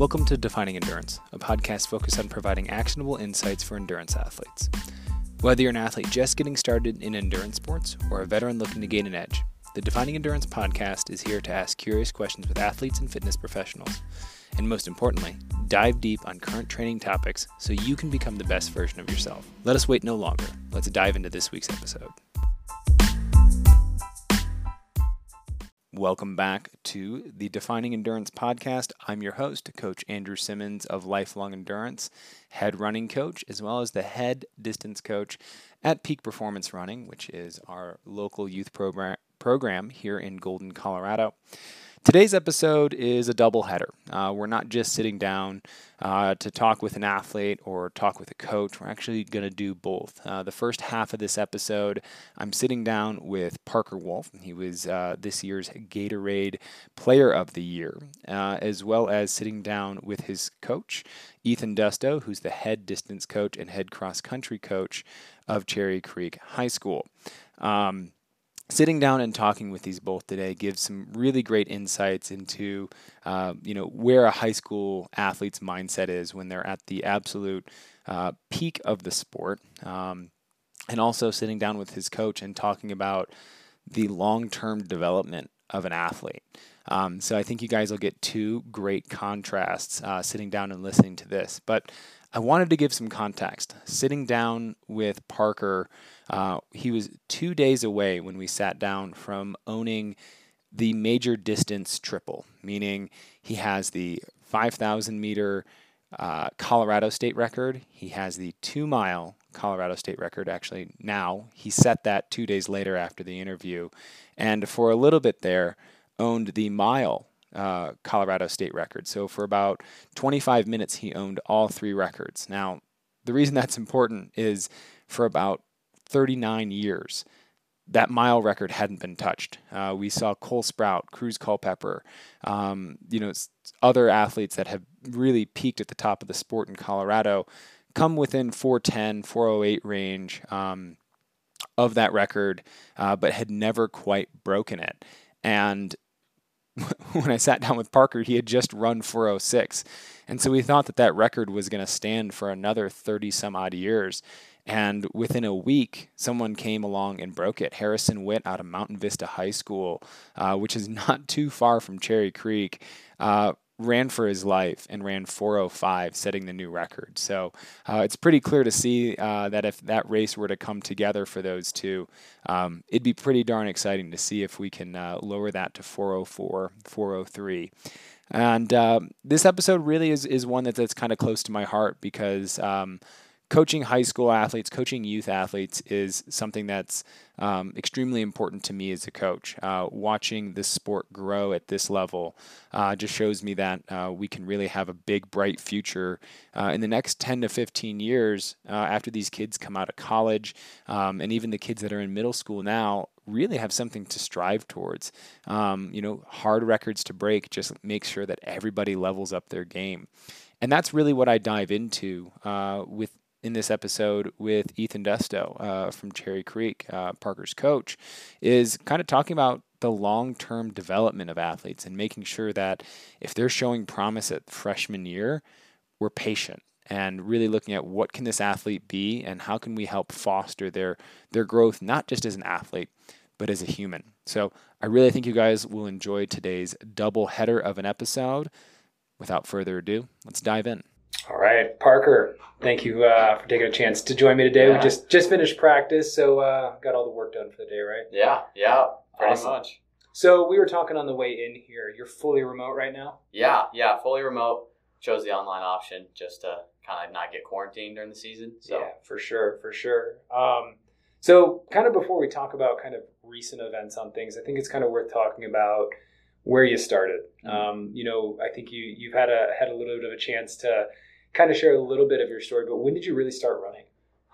Welcome to Defining Endurance, a podcast focused on providing actionable insights for endurance athletes. Whether you're an athlete just getting started in endurance sports or a veteran looking to gain an edge, the Defining Endurance podcast is here to ask curious questions with athletes and fitness professionals. And most importantly, dive deep on current training topics so you can become the best version of yourself. Let us wait no longer. Let's dive into this week's episode. Welcome back to the Defining Endurance podcast. I'm your host, Coach Andrew Simmons of Lifelong Endurance, head running coach, as well as the head distance coach at Peak Performance Running, which is our local youth program, program here in Golden, Colorado. Today's episode is a double header. Uh, we're not just sitting down uh, to talk with an athlete or talk with a coach. We're actually going to do both. Uh, the first half of this episode, I'm sitting down with Parker Wolfe. He was uh, this year's Gatorade Player of the Year, uh, as well as sitting down with his coach, Ethan Dusto, who's the head distance coach and head cross country coach of Cherry Creek High School. Um, sitting down and talking with these both today gives some really great insights into uh, you know where a high school athlete's mindset is when they're at the absolute uh, peak of the sport um, and also sitting down with his coach and talking about the long-term development of an athlete. Um, so i think you guys will get two great contrasts uh, sitting down and listening to this. But i wanted to give some context sitting down with parker uh, he was two days away when we sat down from owning the major distance triple, meaning he has the 5,000 meter uh, Colorado state record. He has the two mile Colorado state record, actually, now. He set that two days later after the interview. And for a little bit there, owned the mile uh, Colorado state record. So for about 25 minutes, he owned all three records. Now, the reason that's important is for about 39 years, that mile record hadn't been touched. Uh, we saw Cole Sprout, Cruz Culpepper, um, you know, other athletes that have really peaked at the top of the sport in Colorado come within 410, 408 range um, of that record, uh, but had never quite broken it. And when I sat down with Parker, he had just run 406. And so we thought that that record was going to stand for another 30 some odd years. And within a week, someone came along and broke it. Harrison Witt out of Mountain Vista High School, uh, which is not too far from Cherry Creek, uh, ran for his life and ran 405, setting the new record. So uh, it's pretty clear to see uh, that if that race were to come together for those two, um, it'd be pretty darn exciting to see if we can uh, lower that to 404, 403. And uh, this episode really is, is one that, that's kind of close to my heart because um, coaching high school athletes, coaching youth athletes is something that's um, extremely important to me as a coach. Uh, watching this sport grow at this level uh, just shows me that uh, we can really have a big, bright future uh, in the next 10 to 15 years uh, after these kids come out of college, um, and even the kids that are in middle school now really have something to strive towards. Um, you know, hard records to break just make sure that everybody levels up their game. And that's really what I dive into uh, with in this episode with Ethan Dusto uh, from Cherry Creek, uh, Parker's coach, is kind of talking about the long term development of athletes and making sure that if they're showing promise at freshman year, we're patient and really looking at what can this athlete be and how can we help foster their their growth not just as an athlete but as a human. So I really think you guys will enjoy today's double header of an episode. Without further ado, let's dive in. All right, Parker. Thank you uh, for taking a chance to join me today. Yeah. We just just finished practice, so uh, got all the work done for the day, right? Yeah, yeah, pretty awesome. much. So we were talking on the way in here. You're fully remote right now. Yeah, yeah, fully remote. Chose the online option just to kind of not get quarantined during the season. So. Yeah, for sure, for sure. Um, so, kind of before we talk about kind of recent events on things, I think it's kind of worth talking about where you started. Mm-hmm. Um, you know, I think you you've had a had a little bit of a chance to kind of share a little bit of your story, but when did you really start running?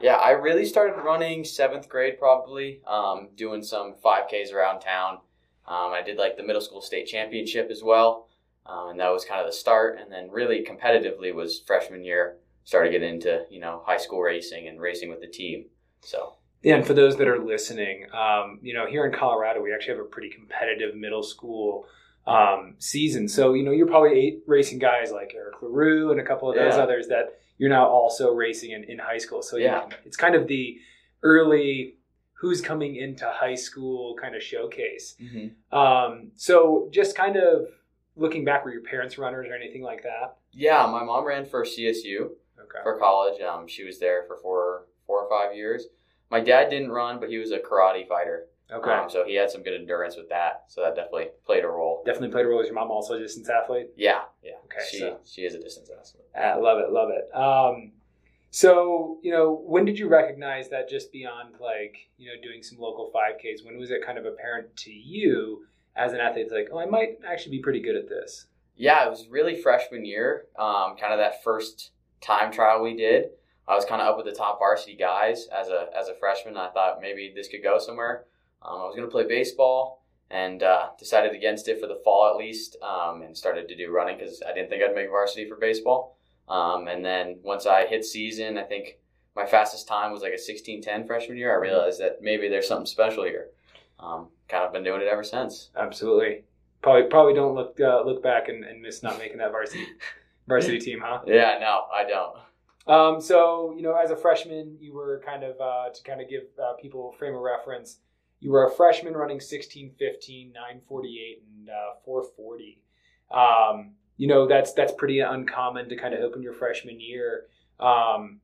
Yeah, I really started running seventh grade, probably um, doing some 5Ks around town. Um, I did like the middle school state championship as well, um, and that was kind of the start. And then really competitively was freshman year. Started getting into you know high school racing and racing with the team. So yeah, and for those that are listening, um, you know here in Colorado we actually have a pretty competitive middle school um, season. So you know you're probably racing guys like Eric LaRue and a couple of those Yeah. others that you're now also racing in, in high school. So you Yeah. can- it's kind of the early who's coming into high school kind of showcase. Um, so just kind of looking back, were your parents runners or anything like that? Yeah, my mom ran for CSU Okay. for college. Um, she was there for four, four or five years. My dad didn't run, but he was a karate fighter. Okay. Um, so he had some good endurance with that. So that definitely played a role. Definitely played a role. Is your mom also a distance athlete? Yeah, yeah. Okay, she so- she is a distance athlete. I love it, love it. Um, so you know, when did you recognize that just beyond like you know doing some local 5Ks? When was it kind of apparent to you as an athlete? Like, oh, I might actually be pretty good at this. Yeah, it was really freshman year. Um, kind of that first time trial we did. I was kind of up with the top varsity guys as a as a freshman. I thought maybe this could go somewhere. Um, I was going to play baseball and uh, decided against it for the fall at least, um, and started to do running because I didn't think I'd make varsity for baseball. Um, and then once I hit season, I think my fastest time was like a sixteen ten freshman year. I realized that maybe there's something special here. Um, kind of been doing it ever since. Absolutely. Probably, probably don't look uh, look back and, and miss not making that varsity varsity team, huh? Yeah, no, I don't. Um, so you know, as a freshman, you were kind of uh, to kind of give uh, people a frame of reference. You were a freshman running 16, 15, 948, and uh, 440. Um, you know, that's that's pretty uncommon to kind of open your freshman year. Um,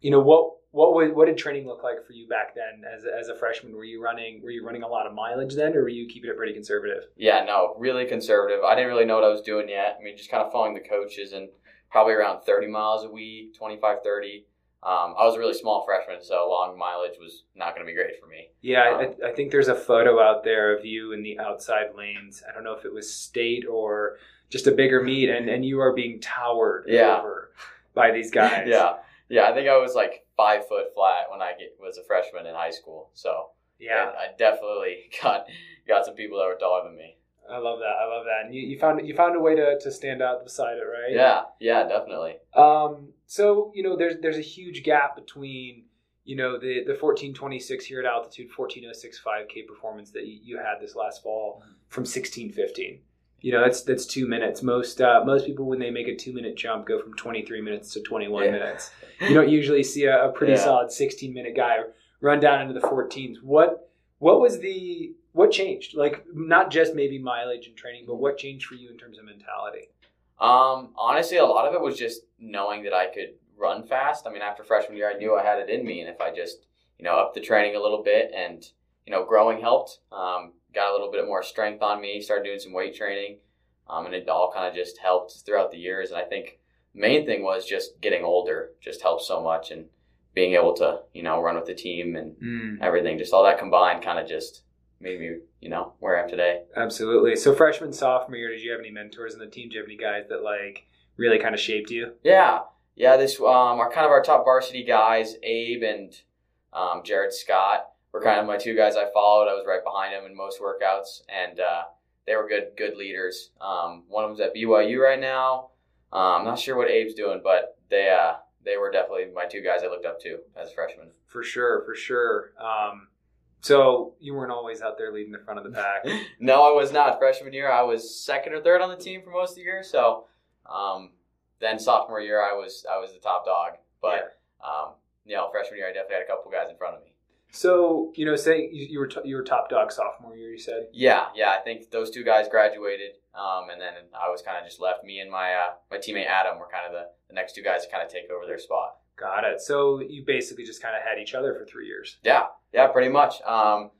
you know, what what was what did training look like for you back then as as a freshman? Were you running were you running a lot of mileage then, or were you keeping it pretty conservative? Yeah, no, really conservative. I didn't really know what I was doing yet. I mean, just kind of following the coaches and probably around 30 miles a week, 25, 30. Um, I was a really small freshman, so long mileage was not going to be great for me. Yeah, I, I think there's a photo out there of you in the outside lanes. I don't know if it was state or just a bigger meet, and, and you are being towered Yeah. over by these guys. Yeah, yeah. I think I was like five foot flat when I get, was a freshman in high school. So yeah. I, I definitely got got some people that were taller than me. I love that. I love that. And you, you found you found a way to, to stand out beside it, right? Yeah, yeah, definitely. Um, so you know, there's there's a huge gap between you know the the 1426 here at altitude, 1406 5K performance that you, you had this last fall from 1615. You know, that's that's two minutes. Most uh, most people when they make a two minute jump go from 23 minutes to 21 Yeah. minutes. You don't usually see a, a pretty Yeah. solid 16 minute guy run down into the 14s. What what was the what changed? Like not just maybe mileage and training, but what changed for you in terms of mentality? Um, honestly, a lot of it was just knowing that I could run fast. I mean, after freshman year, I knew I had it in me, and if I just, you know, upped the training a little bit, and you know, growing helped. Um, got a little bit more strength on me. Started doing some weight training, um, and it all kind of just helped throughout the years. And I think main thing was just getting older. Just helped so much, and being able to, you know, run with the team and everything. Just all that combined, kind of just made me, you know, where I am today. Absolutely. So freshman, sophomore year, did you have any mentors in the team? Did you have any guys that like really kind of shaped you? Yeah, yeah. This um, are kind of our top varsity guys, Abe and um, Jared Scott. Were kind of my two guys I followed. I was right behind them in most workouts, and uh, they were good, good leaders. Um, one of them's at BYU right now. Um, I'm not sure what Abe's doing, but they uh, they were definitely my two guys I looked up to as freshmen. For sure, for sure. Um, so you weren't always out there leading the front of the pack. no, I was not. Freshman year, I was second or third on the team for most of the year. So um, then sophomore year, I was I was the top dog. But um, you know, freshman year, I definitely had a couple guys in front of me. So you know, say you, you were t- you were top dog sophomore year. You said. Yeah, yeah. I think those two guys graduated, um, and then I was kind of just left. Me and my uh, my teammate Adam were kind of the, the next two guys to kind of take over their spot. Got it. So you basically just kind of had each other for three years. Yeah, yeah, pretty much. Um,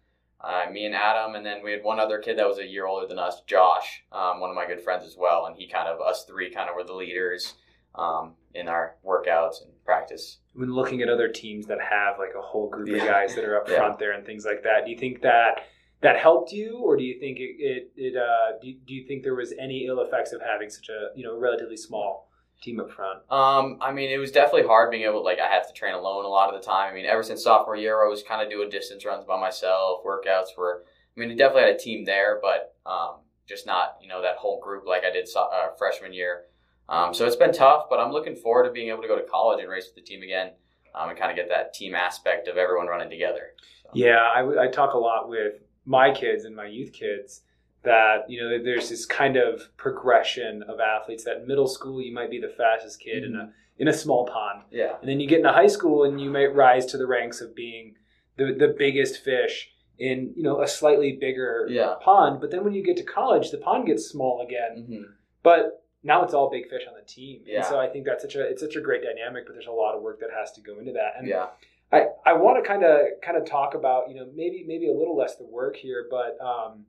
uh, me and Adam, and then we had one other kid that was a year older than us, Josh, um, one of my good friends as well, and he kind of us three kind of were the leaders um, in our workouts and practice. When looking at other teams that have like a whole group of guys that are up Yeah. front there and things like that, do you think that that helped you, or do you think it it, it uh, do, do you think there was any ill effects of having such a you know relatively small team up front? Um, I mean, it was definitely hard being able, like, I have to train alone a lot of the time. I mean, ever since sophomore year, I was kind of doing distance runs by myself. Workouts were, I mean, I definitely had a team there, but um, just not, you know, that whole group like I did so, uh, freshman year. Um, so it's been tough, but I'm looking forward to being able to go to college and race with the team again um, and kind of get that team aspect of everyone running together. So, Yeah, I, w- I talk a lot with my kids and my youth kids that you know there's this kind of progression of athletes that middle school you might be the fastest kid in a in a small pond Yeah. and then you get into high school and you might rise to the ranks of being the, the biggest fish in you know a slightly bigger Yeah. pond but then when you get to college the pond gets small again hmm but now it's all big fish on the team Yeah. and so i think that's such a it's such a great dynamic but there's a lot of work that has to go into that and Yeah. I, I want to kind of kind of talk about you know maybe maybe a little less the work here, but um,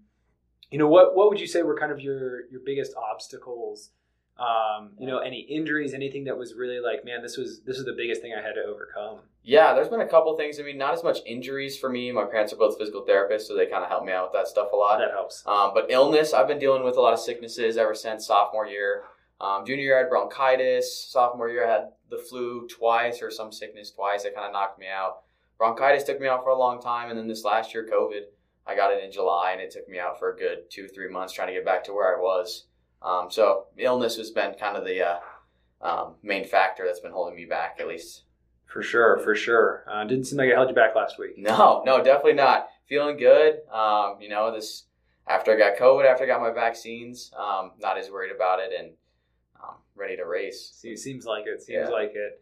you know what what would you say were kind of your your biggest obstacles? Um, you know, any injuries, anything that was really like, man, this was this is the biggest thing I had to overcome. Yeah, there's been a couple things. I mean, not as much injuries for me. My parents are both physical therapists, so they kind of help me out with that stuff a lot. That helps. Um, but illness, I've been dealing with a lot of sicknesses ever since sophomore year. Um, junior year, I had bronchitis. Sophomore year, I had the flu twice or some sickness twice that kind of knocked me out. Bronchitis took me out for a long time, and then this last year, COVID, I got it in July, and it took me out for a good two, three months trying to get back to where I was. Um, so illness has been kind of the uh, um, main factor that's been holding me back, at least. For sure, for sure. Uh, didn't seem like it held you back last week. No, no, definitely not. Feeling good. Um, you know, this after I got COVID, after I got my vaccines, um, not as worried about it and um, ready to race. Se- Seems like it. Seems Yeah. like it.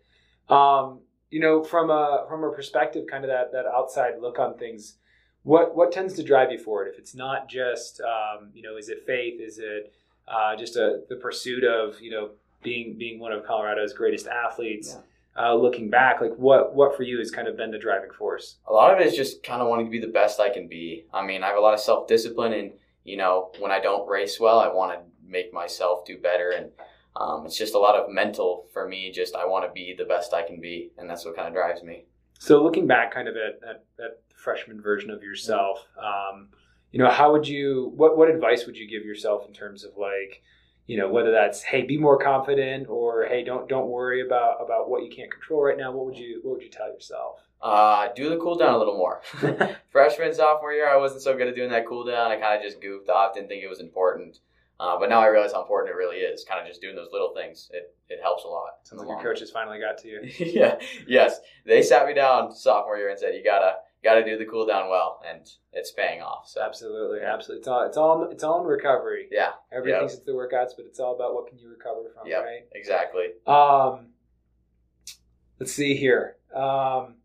Um, you know, from a from a perspective, kind of that that outside look on things. What what tends to drive you forward? If it's not just um, you know, is it faith? Is it uh, just a the pursuit of you know being being one of Colorado's greatest athletes? Uh, looking back, like what what for you has kind of been the driving force? A lot of it is just kind of wanting to be the best I can be. I mean, I have a lot of self discipline, and you know, when I don't race well, I want to make myself do better, and um, it's just a lot of mental for me. Just I want to be the best I can be, and that's what kind of drives me. So looking back, kind of at at, at the freshman version of yourself, um, you know, how would you? What what advice would you give yourself in terms of like, you know, whether that's hey, be more confident, or hey, don't don't worry about about what you can't control right now. What would you what would you tell yourself? Uh, do the cool down a little more. Freshman, sophomore year, I wasn't so good at doing that cool down. I kind of just goofed off, didn't think it was important. Uh, but now I realize how important it really is. Kind of just doing those little things. It, it helps a lot. Sounds like your coaches finally got to you. yeah. Yes. They sat me down sophomore year and said, "You gotta gotta do the cool down well," and it's paying off. So Absolutely, Yeah. absolutely. It's all it's all it's all in recovery. yeah, thinks it's the workouts, but it's all about what can you recover from, Yep. right? exactly. Um, let's see here. Um,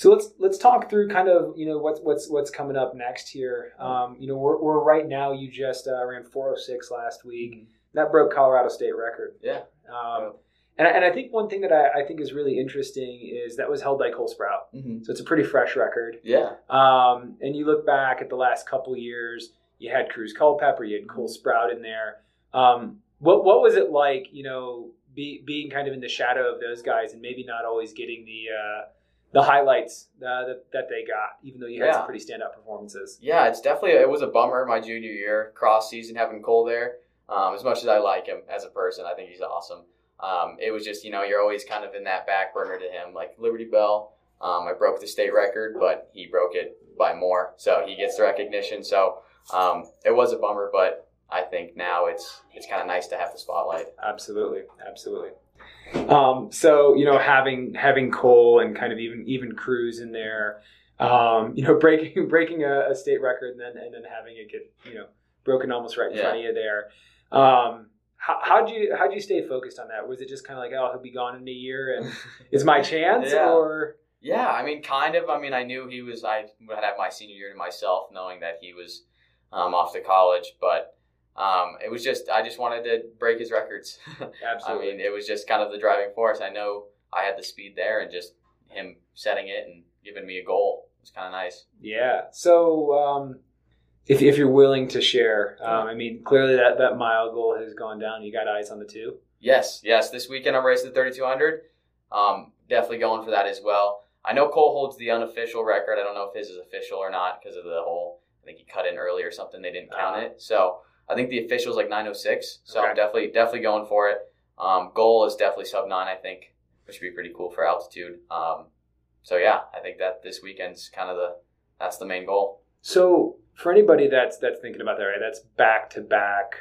so let's let's talk through kind of you know what's what's what's coming up next here. Um, you know, we're, we're right now. You just uh, ran 406 last week. That broke Colorado State record. Yeah. Um, and I- and I think one thing that I, I think is really interesting is that was held by Cole Sprout. Mm-hmm. So it's a pretty fresh record. Yeah. Um, and you look back at the last couple years, you had Cruz Culpepper, you had Cole Sprout in there. Um, what what was it like, you know, be, being kind of in the shadow of those guys and maybe not always getting the uh, the highlights uh, that, that they got, even though you had some pretty standout performances. Yeah, it's definitely it was a bummer my junior year cross season having Cole there. Um, as much as I like him as a person, I think he's awesome. Um, it was just you know you're always kind of in that back burner to him. Like Liberty Bell, um, I broke the state record, but he broke it by more, so he gets the recognition. So um, it was a bummer, but I think now it's it's kind of nice to have the spotlight. Absolutely, absolutely. Um, so you know, having having Cole and kind of even even Cruz in there, um, you know, breaking breaking a, a state record and then and then having it get you know broken almost right in Yeah. front of you there. Um, how how'd you how'd you stay focused on that? Was it just kind of like, oh, he'll be gone in a year and it's my chance, Yeah. or Yeah, I mean, kind of. I mean, I knew he was. I would have my senior year to myself, knowing that he was um, off to college. But um, it was just, I just wanted to break his records. I absolutely? mean, it was just kind of the driving force. I know I had the speed there, and just him setting it and giving me a goal was kind of nice. Yeah. So, um, if, if you're willing to share, um, I mean, clearly that, that mile goal has gone down. You got eyes on the two. Yes, yes. This weekend I'm racing the 3200. Um, definitely going for that as well. I know Cole holds the unofficial record. I don't know if his is official or not because of the whole. I think he cut in early or something. They didn't count Ah. it. So I think the official is like 906. So Okay. I'm definitely definitely going for it. Um, goal is definitely sub nine. I think, which would be pretty cool for altitude. Um, so yeah, I think that this weekend's kind of the that's the main goal. So, for anybody that's that's thinking about that, right? That's back to back.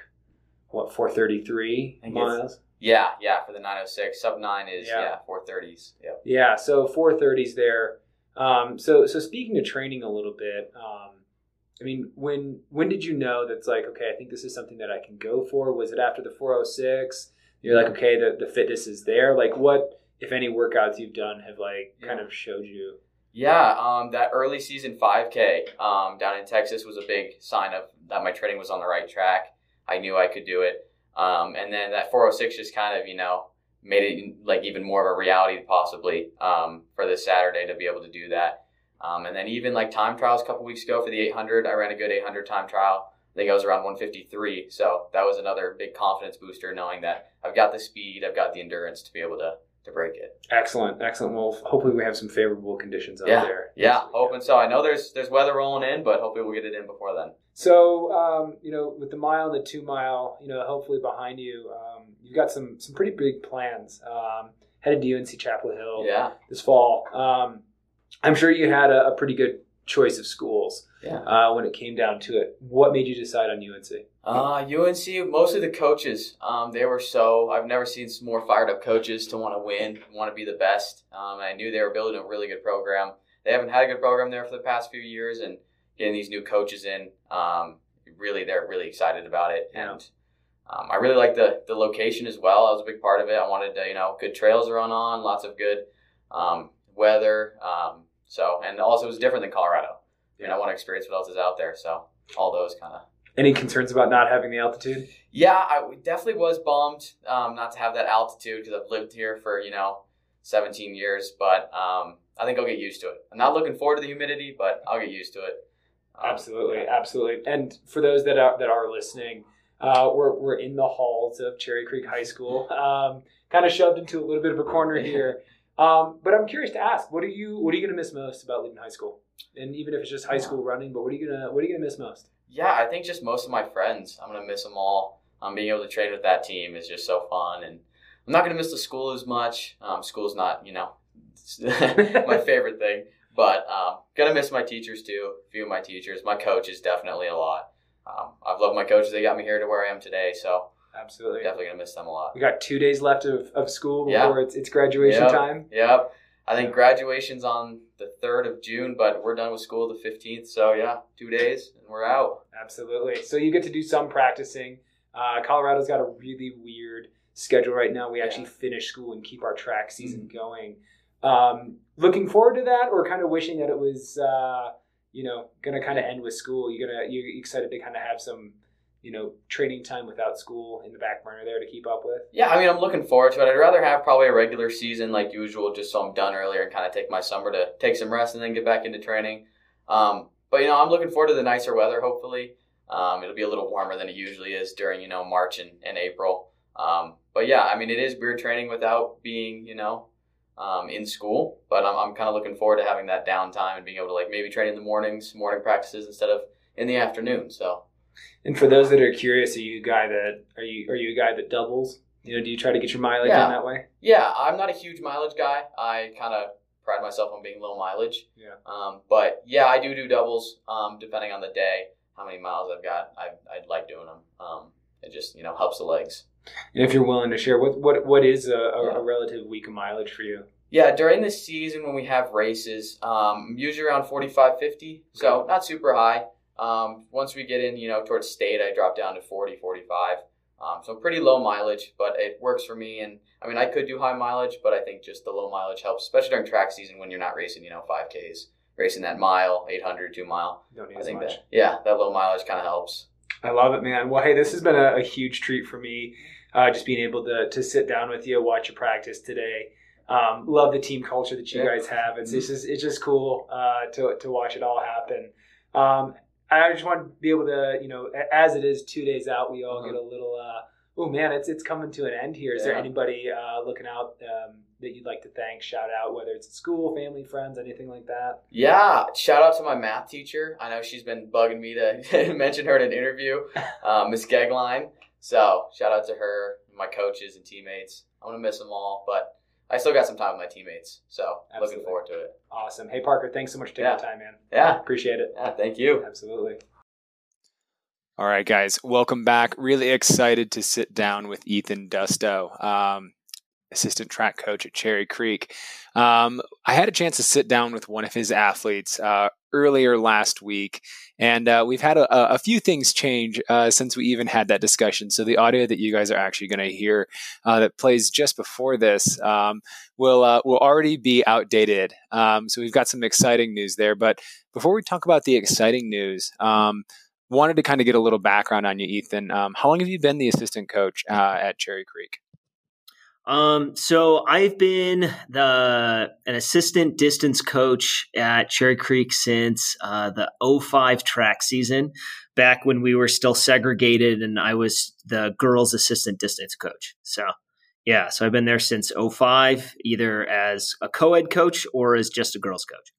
What 433 I it's- miles? Yeah, yeah. For the 906, sub nine is Yeah. yeah, 430s. Yeah, Yeah. So 430s there. Um, so so speaking to training a little bit, um, I mean, when when did you know that's like, okay, I think this is something that I can go for? Was it after the 406? You're like, okay, the, the fitness is there. Like, what, if any, workouts you've done have like kind of showed you? Yeah, um, that early season 5K um, down in Texas was a big sign of that my training was on the right track. I knew I could do it. Um, and then that 406 just kind of, you know, made it like even more of a reality possibly um, for this Saturday to be able to do that. Um, and then even like time trials a couple weeks ago for the 800, I ran a good 800 time trial. I think I was around 153. So that was another big confidence booster knowing that I've got the speed, I've got the endurance to be able to, to break it. Excellent, excellent. Well, hopefully we have some favorable conditions out Yeah, there. Yeah, hoping so. I know there's there's weather rolling in, but hopefully we'll get it in before then. So, um, you know, with the mile and the two mile, you know, hopefully behind you, um, you've got some some pretty big plans. Um, headed to UNC Chapel Hill Yeah, this fall. I'm sure you had a, a pretty good choice of schools yeah. uh, when it came down to it. What made you decide on UNC? Uh, UNC, mostly the coaches. Um, they were so. I've never seen some more fired up coaches to want to win, want to be the best. Um, I knew they were building a really good program. They haven't had a good program there for the past few years, and getting these new coaches in, um, really, they're really excited about it. Yeah. And um, I really like the the location as well. That was a big part of it. I wanted to, you know, good trails to run on, lots of good um, weather. Um, so, and also it was different than Colorado. You know, I want to experience what else is out there. So, all those kind of. Any concerns about not having the altitude? Yeah, I definitely was bummed um, not to have that altitude because I've lived here for you know 17 years, but um, I think I'll get used to it. I'm not looking forward to the humidity, but I'll get used to it. Um, Absolutely, absolutely. And for those that are that are listening, uh, we're we're in the halls of Cherry Creek High School, um, kind of shoved into a little bit of a corner here. Um, but I'm curious to ask, what are you what are you going to miss most about leaving high school? And even if it's just high school running, but what are you gonna what are you gonna miss most? Yeah, I think just most of my friends. I'm gonna miss them all. Um, being able to train with that team is just so fun, and I'm not gonna miss the school as much. Um, school's not, you know, my favorite thing, but um, gonna miss my teachers too. A few of my teachers, my coaches definitely a lot. Um, I've loved my coaches. They got me here to where I am today, so Absolutely. definitely gonna miss them a lot. We got two days left of, of school Yeah. before it's it's graduation Yep. time. Yep. I think graduation's on the third of June, but we're done with school the fifteenth. So yeah, two days and we're out. Absolutely. So you get to do some practicing. Uh, Colorado's got a really weird schedule right now. We Yeah. actually finish school and keep our track season going. Um, looking forward to that, or kind of wishing that it was, uh, you know, going to kind of end with school. You're, gonna you're excited to kind of have some, you know, training time without school in the back burner there to keep up with. Yeah, I mean, I'm looking forward to it. I'd rather have probably a regular season like usual, just so I'm done earlier and kind of take my summer to take some rest and then get back into training. Um, but you know, I'm looking forward to the nicer weather. Hopefully, um, it'll be a little warmer than it usually is during you know March and, and April. Um, but yeah, I mean, it is weird training without being you know um, in school. But I'm, I'm kind of looking forward to having that downtime and being able to like maybe train in the mornings, morning practices instead of in the afternoon. So And for those that are curious, are you a guy that are you are you a guy that doubles? You know, do you try to get your mileage Yeah. in that way? Yeah, I'm not a huge mileage guy. I kind of pride myself on being low mileage. Yeah. Um, but yeah, I do do doubles. Um, depending on the day, how many miles I've got, I I like doing them. Um, it just you know helps the legs. And if you're willing to share, what what what is a, a, Yeah. a relative week of mileage for you? Yeah, during the season when we have races, um, usually around 45, 50. So not super high. Um, once we get in, you know, towards state, I drop down to 40, 45. Um, so pretty low mileage, but it works for me. And I mean, I could do high mileage, but I think just the low mileage helps, especially during track season when you're not racing, you know, 5Ks, racing that mile, 800, two mile. Don't need I think much. that, yeah, that low mileage kind of helps. I love it, man. Well, hey, this has been a, a huge treat for me. Uh, just being able to to sit down with you, watch you practice today. Um, love the team culture that you Yeah. guys have. It's, it's just it's just cool uh, to to watch it all happen. Um, I just want to be able to, you know, as it is two days out, we all Mhm. get a little. Uh, oh man, it's it's coming to an end here. Is there anybody uh, looking out um, that you'd like to thank, shout out, whether it's school, family, friends, anything like that? Yeah, shout out to my math teacher. I know she's been bugging me to mention her in an interview, uh, Miss Gegline. So shout out to her, my coaches and teammates. I'm gonna miss them all, but I still got some time with my teammates. So Absolutely. looking forward to it. Awesome. Hey Parker, thanks so much for taking Yeah. the time, man. Yeah, Appreciate it. yeah. Thank you. Absolutely. All right, guys, welcome back. Really excited to sit down with Ethan Dusto, um, assistant track coach at Cherry Creek. Um, I had a chance to sit down with one of his athletes uh, earlier last week, and uh, we've had a, a, few things change uh, since we even had that discussion. So the audio that you guys are actually going to hear uh, that plays just before this um, will uh, will already be outdated. Um, so we've got some exciting news there. But before we talk about the exciting news. Um, wanted to kind of get a little background on you, Ethan. Um, how long have you been the assistant coach uh, at Cherry Creek? Um, so I've been the an assistant distance coach at Cherry Creek since uh, the 05 track season, back when we were still segregated and I was the girls assistant distance coach. So yeah, so I've been there since 05, either as a co-ed coach or as just a girls coach.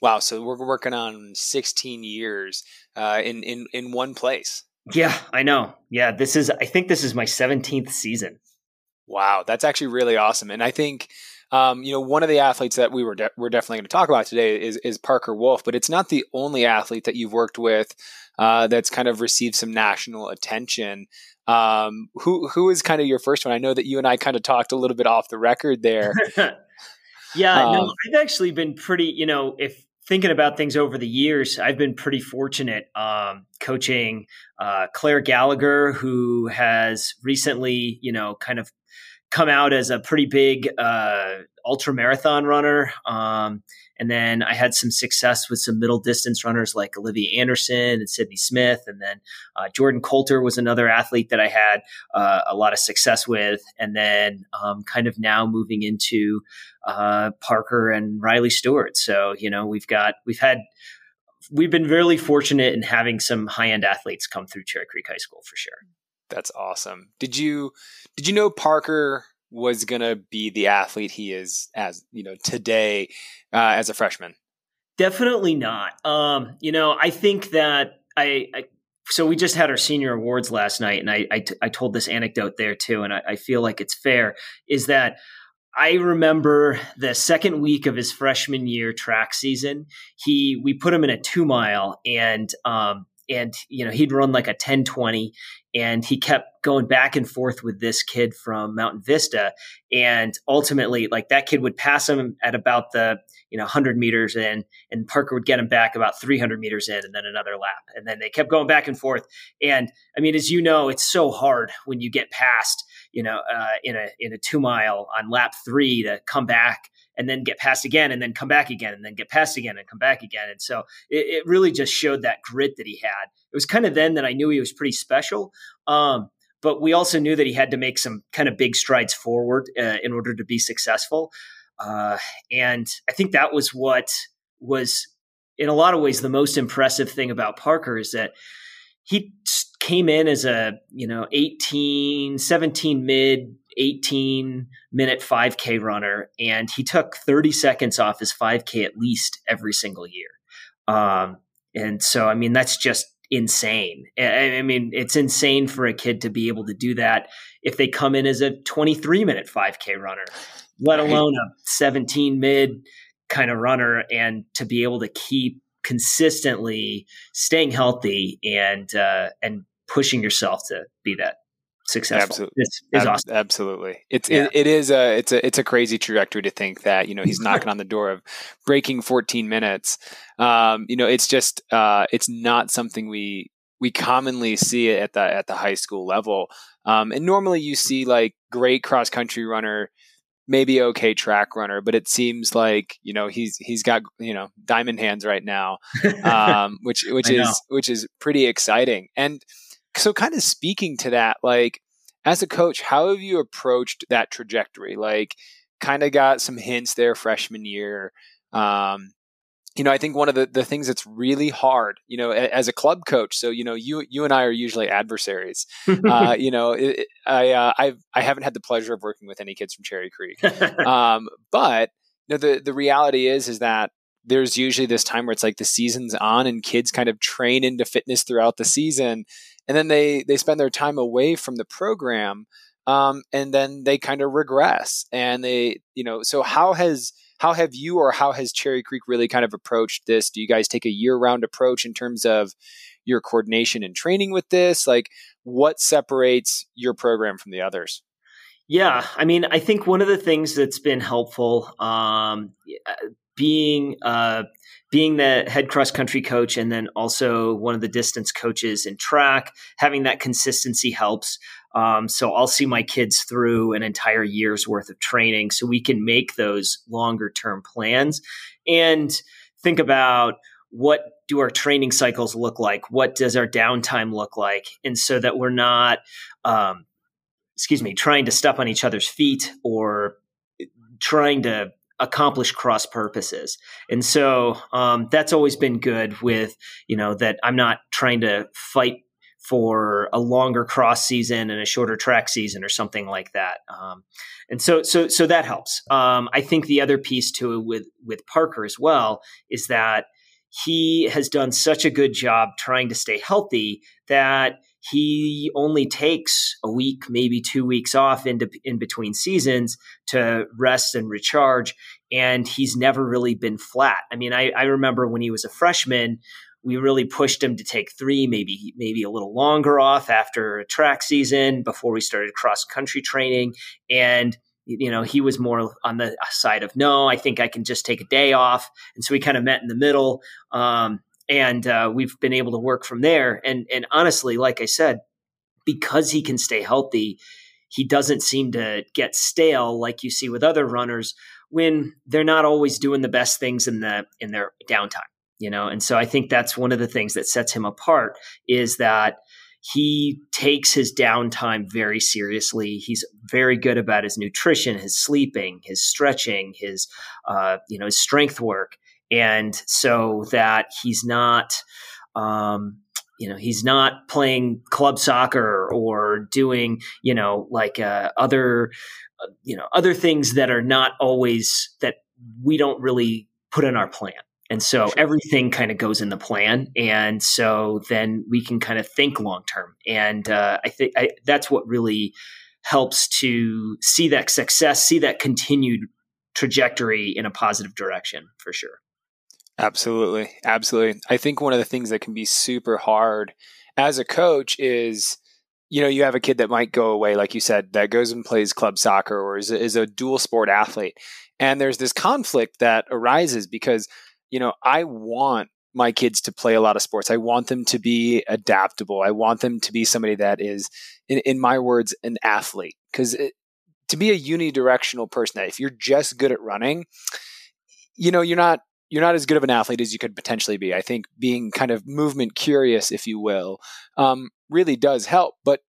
Wow, so we're working on 16 years uh, in in in one place. Yeah, I know. Yeah, this is I think this is my 17th season. Wow, that's actually really awesome. And I think, um, you know, one of the athletes that we were de- we're definitely going to talk about today is is Parker Wolfe, but it's not the only athlete that you've worked with uh, that's kind of received some national attention. Um, who who is kind of your first one? I know that you and I kind of talked a little bit off the record there. yeah, um, no, I've actually been pretty. You know, if thinking about things over the years, I've been pretty fortunate um, coaching uh, Clare Gallagher, who has recently, you know, kind of come out as a pretty big uh, ultra marathon runner. Um, and then I had some success with some middle distance runners like Olivia Anderson and Sydney Smith. And then uh, Jordan Coulter was another athlete that I had uh, a lot of success with. And then um, kind of now moving into uh, Parker and Riley Stewart. So, you know, we've got, we've had, we've been really fortunate in having some high end athletes come through Cherry Creek High School for sure. That's awesome. Did you did you know Parker was gonna be the athlete he is as you know today uh, as a freshman? Definitely not. Um, you know, I think that I, I so we just had our senior awards last night, and I I, t- I told this anecdote there too, and I, I feel like it's fair. Is that I remember the second week of his freshman year track season. He we put him in a two mile, and um, and you know he'd run like a 1020 and he kept going back and forth with this kid from mountain vista and ultimately like that kid would pass him at about the you know 100 meters in and parker would get him back about 300 meters in and then another lap and then they kept going back and forth. And i mean as you know it's so hard when you get past you know uh, in a in a two mile on lap three to come back and then get past again and then come back again and then get past again and come back again. And so it, it really just showed that grit that he had. It was kind of then that I knew he was pretty special. Um, but we also knew that he had to make some kind of big strides forward uh, in order to be successful. Uh, and I think that was what was, in a lot of ways, the most impressive thing about Parker is that he came in as a, you know, 18, 17 mid 18 minute 5K runner, and he took 30 seconds off his 5K at least every single year. Um, and so, I mean, that's just insane. I, I mean, it's insane for a kid to be able to do that if they come in as a 23 minute 5K runner, let alone a 17 mid kind of runner, and to be able to keep consistently staying healthy and uh, and pushing yourself to be that successful. Absolutely, it's, it's Ab- awesome. Absolutely, it's yeah. it, it is a it's a it's a crazy trajectory to think that you know he's knocking on the door of breaking 14 minutes. Um, you know, it's just uh, it's not something we we commonly see it at the at the high school level. Um, and normally you see like great cross country runner maybe okay track runner, but it seems like you know he's he's got you know diamond hands right now, um, which which is which is pretty exciting. And so, kind of speaking to that, like as a coach, how have you approached that trajectory? Like, kind of got some hints there freshman year. Um, you know, I think one of the, the things that's really hard, you know, as a club coach. So, you know, you you and I are usually adversaries. uh, you know, it, I uh, I've I haven't had the pleasure of working with any kids from Cherry Creek, um, but you know, the the reality is is that there's usually this time where it's like the season's on and kids kind of train into fitness throughout the season, and then they they spend their time away from the program, um, and then they kind of regress, and they you know, so how has how have you or how has Cherry Creek really kind of approached this? Do you guys take a year round approach in terms of your coordination and training with this? Like, what separates your program from the others? Yeah, I mean, I think one of the things that's been helpful, um, being uh, being the head cross country coach and then also one of the distance coaches in track, having that consistency helps. Um, so I'll see my kids through an entire year's worth of training so we can make those longer term plans and think about what do our training cycles look like? What does our downtime look like? And so that we're not, um, excuse me, trying to step on each other's feet or trying to accomplish cross purposes. And so um, that's always been good with, you know, that I'm not trying to fight for a longer cross season and a shorter track season or something like that. Um, and so, so, so that helps. Um, I think the other piece to it with, with Parker as well is that he has done such a good job trying to stay healthy that he only takes a week, maybe two weeks off in, in between seasons to rest and recharge. And he's never really been flat. I mean, I, I remember when he was a freshman, we really pushed him to take three, maybe maybe a little longer off after a track season before we started cross country training. And you know, he was more on the side of no, I think I can just take a day off. And so we kind of met in the middle. Um, and uh, we've been able to work from there. And and honestly, like I said, because he can stay healthy, he doesn't seem to get stale like you see with other runners when they're not always doing the best things in the in their downtime. You know, and so I think that's one of the things that sets him apart is that he takes his downtime very seriously. He's very good about his nutrition, his sleeping, his stretching, his uh, you know his strength work, and so that he's not. Um, you know he's not playing club soccer or doing you know like uh, other uh, you know other things that are not always that we don't really put in our plan and so everything kind of goes in the plan. And so then we can kind of think long term. And uh, I think that's what really helps to see that success, see that continued trajectory in a positive direction for sure. Absolutely. Absolutely. I think one of the things that can be super hard as a coach is you know, you have a kid that might go away, like you said, that goes and plays club soccer or is, is a dual sport athlete. And there's this conflict that arises because you know, I want my kids to play a lot of sports. I want them to be adaptable. I want them to be somebody that is, in, in my words, an athlete. Because to be a unidirectional person, that if you're just good at running, you know, you're not you're not as good of an athlete as you could potentially be. I think being kind of movement curious, if you will, um, really does help. But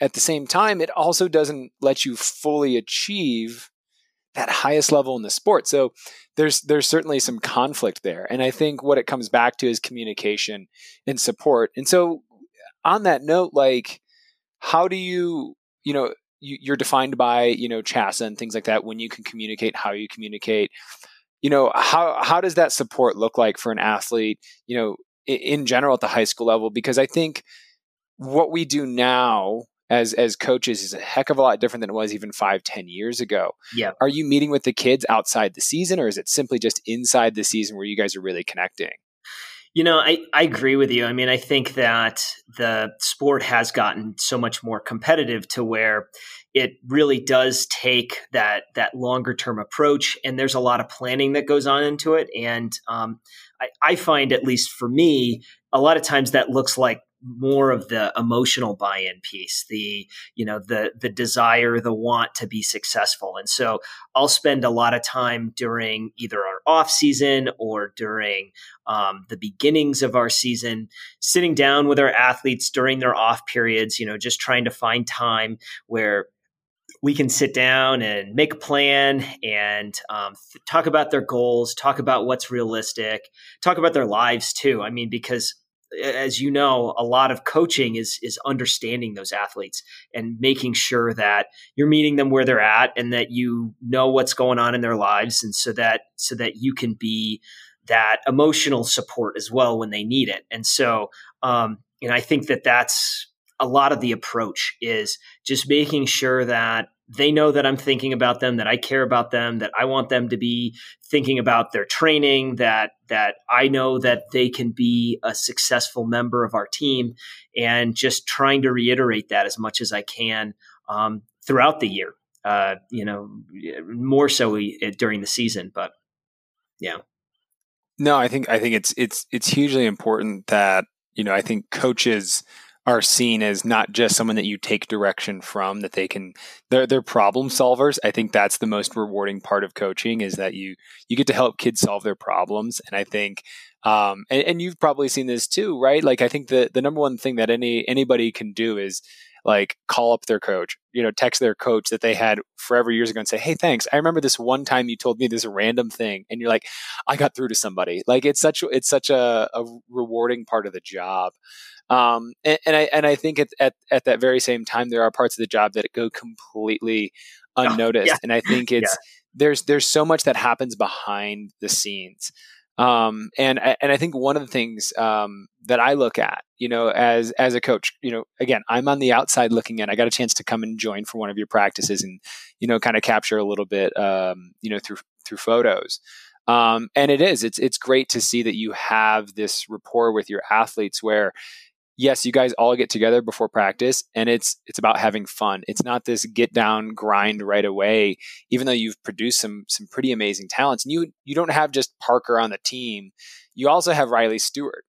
at the same time, it also doesn't let you fully achieve that highest level in the sport. So there's there's certainly some conflict there. And I think what it comes back to is communication and support. And so on that note, like how do you, you know, you, are defined by, you know, CHSAA and things like that when you can communicate, how you communicate. You know, how how does that support look like for an athlete, you know, in, in general at the high school level? Because I think what we do now as as coaches is a heck of a lot different than it was even five ten years ago. Yeah are you meeting with the kids outside the season or is it simply just inside the season where you guys are really connecting? You know i i agree with you. I mean i think that the sport has gotten so much more competitive to where it really does take that that longer term approach and there's a lot of planning that goes on into it. And um, I, I find at least for me a lot of times that looks like more of the emotional buy-in piece the you know the the desire the want to be successful. And so i'll spend a lot of time during either our off season or during um, the beginnings of our season sitting down with our athletes during their off periods you know just trying to find time where we can sit down and make a plan and um, th- talk about their goals, talk about what's realistic, talk about their lives too. I mean, because as you know, a lot of coaching is is understanding those athletes and making sure that you're meeting them where they're at and that you know what's going on in their lives and so that so that you can be that emotional support as well when they need it. And so, um, and I think that that's a lot of the approach is just making sure that they know that I'm thinking about them, that I care about them, that I want them to be thinking about their training, that that I know that they can be a successful member of our team, and just trying to reiterate that as much as I can um, throughout the year. Uh, you know, more so we, during the season, but yeah. No, I think I think it's it's it's hugely important that you know I think coaches are seen as not just someone that you take direction from that they can they're they're problem solvers i think that's the most rewarding part of coaching is that you you get to help kids solve their problems and i think um, and, and you've probably seen this too right like i think the the number one thing that any anybody can do is like call up their coach, you know, text their coach that they had forever years ago and say, Hey, thanks. I remember this one time you told me this random thing. And you're like, I got through to somebody. Like it's such, it's such a, a rewarding part of the job. Um, and, and, I, and I think at, at, at that very same time, there are parts of the job that go completely unnoticed. Oh, yeah. And I think it's, yeah. there's, there's so much that happens behind the scenes. Um, and and I think one of the things um, that I look at, you know, as as a coach, you know, again, I'm on the outside looking in. I got a chance to come and join for one of your practices, and you know, kind of capture a little bit, um, you know, through through photos. Um, and it is it's it's great to see that you have this rapport with your athletes where yes, you guys all get together before practice and it's it's about having fun. It's not this get down grind right away, even though you've produced some some pretty amazing talents. And you you don't have just Parker on the team. You also have Riley Stewart.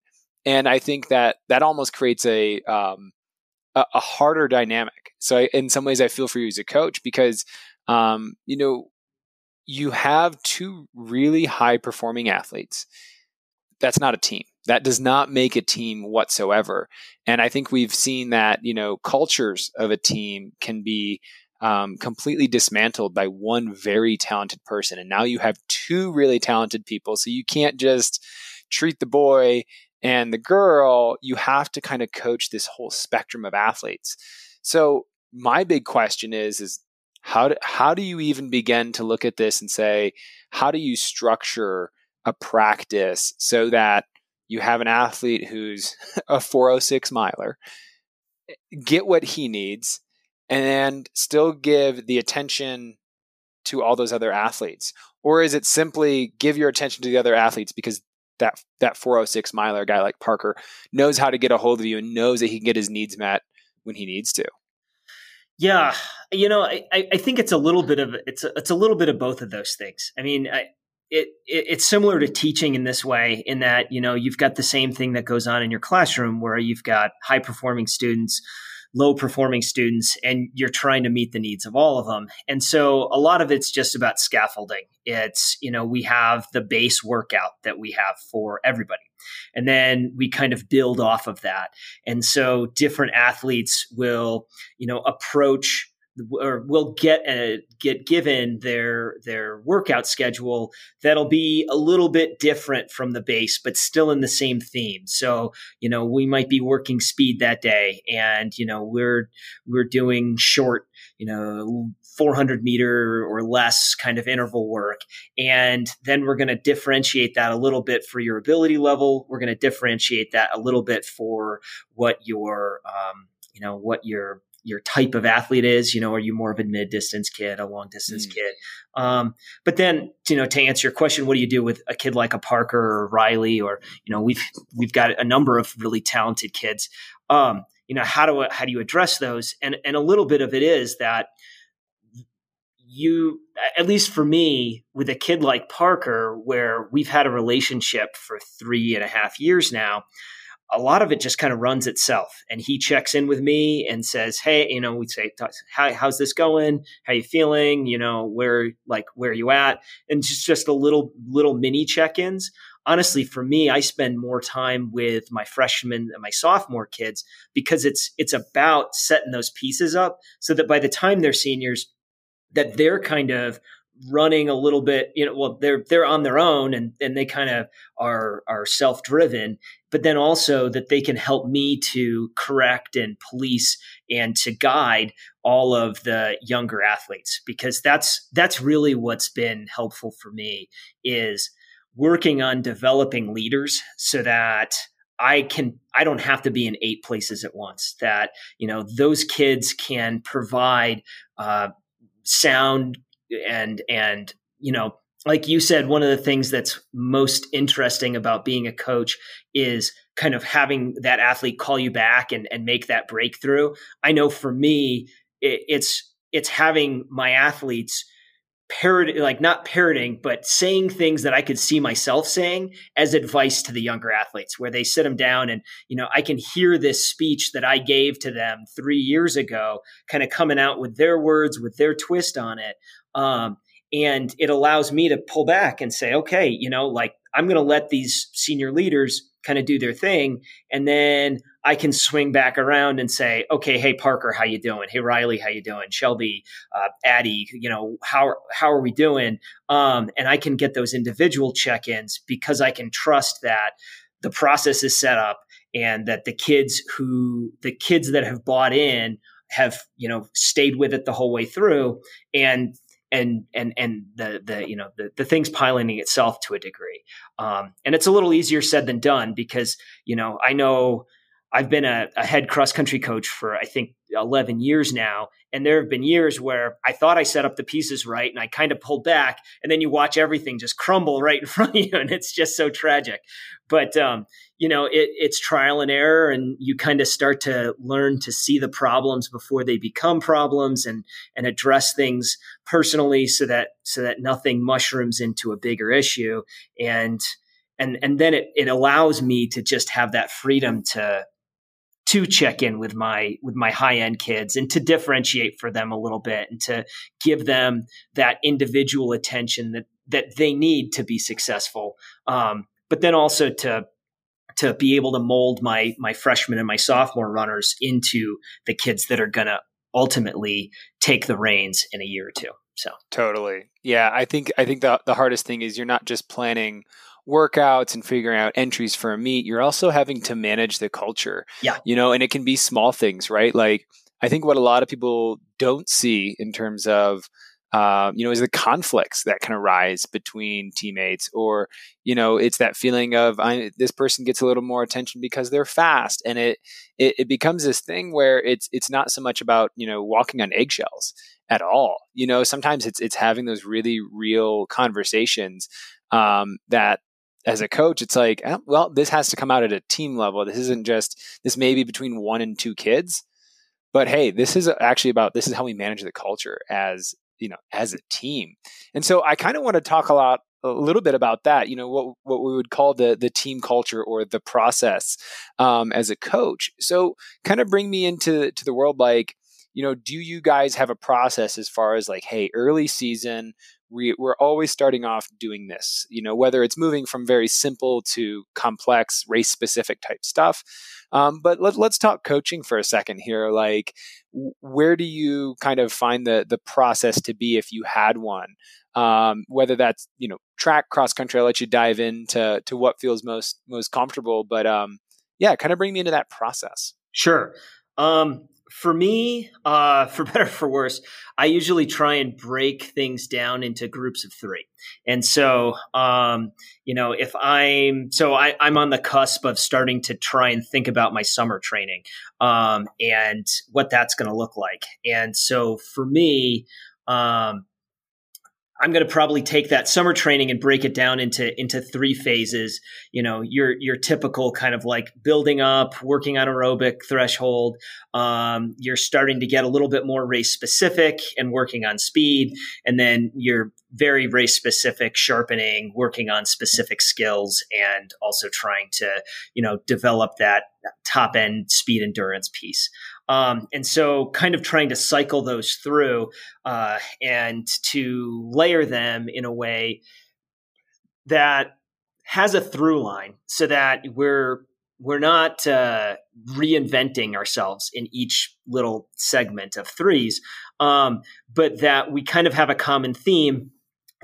And I think that that almost creates a um, a, a harder dynamic. So I, in some ways I feel for you as a coach because um, you know you have two really high performing athletes. That's not a team that does not make a team whatsoever. And I think we've seen that, you know, cultures of a team can be um, completely dismantled by one very talented person. And now you have two really talented people. So you can't just treat the boy and the girl. You have to kind of coach this whole spectrum of athletes. So my big question is, is how do, how do you even begin to look at this and say, how do you structure a practice so that you have an athlete who's a 406 miler, get what he needs, and still give the attention to all those other athletes? Or is it simply give your attention to the other athletes because that that 406 miler guy like Parker knows how to get a hold of you and knows that he can get his needs met when he needs to? Yeah, you know, I, I think it's a little bit of it's a, it's a little bit of both of those things. I mean, I, it, it, it's similar to teaching in this way in that you know you've got the same thing that goes on in your classroom where you've got high performing students low performing students and you're trying to meet the needs of all of them. And so a lot of it's just about scaffolding. It's you know we have the base workout that we have for everybody. And then we kind of build off of that. And so different athletes will you know approach or will get a, get given their their workout schedule that'll be a little bit different from the base but still in the same theme. So you know we might be working speed that day and you know we're we're doing short you know 400 meter or less kind of interval work. And then we're going to differentiate that a little bit for your ability level. We're going to differentiate that a little bit for what your um, you know what your your type of athlete is. You know, are you more of a mid distance kid, a long distance mm. kid? Um, but then, you know, to answer your question, what do you do with a kid like a Parker or Riley, or you know, we've we've got a number of really talented kids. Um, you know, how do how do you address those? And and a little bit of it is that you at least for me with a kid like parker where we've had a relationship for three and a half years now a lot of it just kind of runs itself and he checks in with me and says hey you know we say How, how's this going? How you feeling? You know where like where are you at? And just just a little little mini check-ins. Honestly for me i spend more time with my freshmen and my sophomore kids because it's it's about setting those pieces up so that by the time they're seniors that they're kind of running a little bit you know well they're they're on their own and and they kind of are are self-driven but then also that they can help me to correct and police and to guide all of the younger athletes because that's that's really what's been helpful for me is working on developing leaders so that I can I don't have to be in eight places at once that you know those kids can provide uh, sound and and you know like you said one of the things that's most interesting about being a coach is kind of having that athlete call you back and, and make that breakthrough. I know for me it, it's it's having my athletes parrot like not parroting but saying things that i could see myself saying as advice to the younger athletes where they sit them down and you know i can hear this speech that i gave to them three years ago kind of coming out with their words with their twist on it. Um, and it allows me to pull back and say okay you know like i'm going to let these senior leaders kind of do their thing and then I can swing back around and say, okay, hey Parker, how you doing? Hey Riley, how you doing? Shelby, uh, Addie, you know how how are we doing? Um, and I can get those individual check-ins because I can trust that the process is set up and that the kids who the kids that have bought in have you know stayed with it the whole way through and and and and the the you know the, the thing's piloting itself to a degree um, and it's a little easier said than done because you know i know I've been a, a, head cross country coach for I think 11 years now. And there have been years where I thought I set up the pieces right and I kind of pulled back. And then you watch everything just crumble right in front of you. And it's just so tragic. But, um, you know, it, it's trial and error. And you kind of start to learn to see the problems before they become problems and, and address things personally so that, so that nothing mushrooms into a bigger issue. And, and, and then it, it allows me to just have that freedom to, to check in with my with my high end kids and to differentiate for them a little bit and to give them that individual attention that that they need to be successful. Um, but then also to to be able to mold my my freshman and my sophomore runners into the kids that are going to ultimately take the reins in a year or two. So totally, yeah. I think I think the the hardest thing is you're not just planning workouts and figuring out entries for a meet, you're also having to manage the culture. Yeah. You know, and it can be small things, right? Like I think what a lot of people don't see in terms of uh, you know, is the conflicts that can arise between teammates, or you know, it's that feeling of I, this person gets a little more attention because they're fast, and it, it it becomes this thing where it's it's not so much about you know walking on eggshells at all. You know, sometimes it's it's having those really real conversations um, that as a coach, it's like, oh, well, this has to come out at a team level. This isn't just, this may be between one and two kids, but hey, this is actually about, this is how we manage the culture as, you know, as a team. And so I kind of want to talk a lot, a little bit about that, you know, what, what we would call the, the team culture or the process um, as a coach. So kind of bring me into to the world like, you know, do you guys have a process as far as like, hey, early season, we, we're always starting off doing this you know whether it's moving from very simple to complex race specific type stuff? Um, but let, let's talk coaching for a second here like where do you kind of find the the process to be if you had one? Um, whether that's you know track cross country i'll let you dive into to what feels most most comfortable but um, yeah kind of bring me into that process. Sure. Um, for me, uh, for better for worse, I usually try and break things down into groups of three. And so, um, you know, if I'm so I, am on the cusp of starting to try and think about my summer training um, and what that's going to look like. And so, for me, um, I'm going to probably take that summer training and break it down into into three phases. You know, your your typical kind of like building up, working on aerobic threshold. Um, you're starting to get a little bit more race specific and working on speed, and then you're very race specific, sharpening, working on specific skills, and also trying to you know develop that top end speed endurance piece. Um, and so, kind of trying to cycle those through uh, and to layer them in a way that has a through line so that we're we're not uh, reinventing ourselves in each little segment of threes, um, but that we kind of have a common theme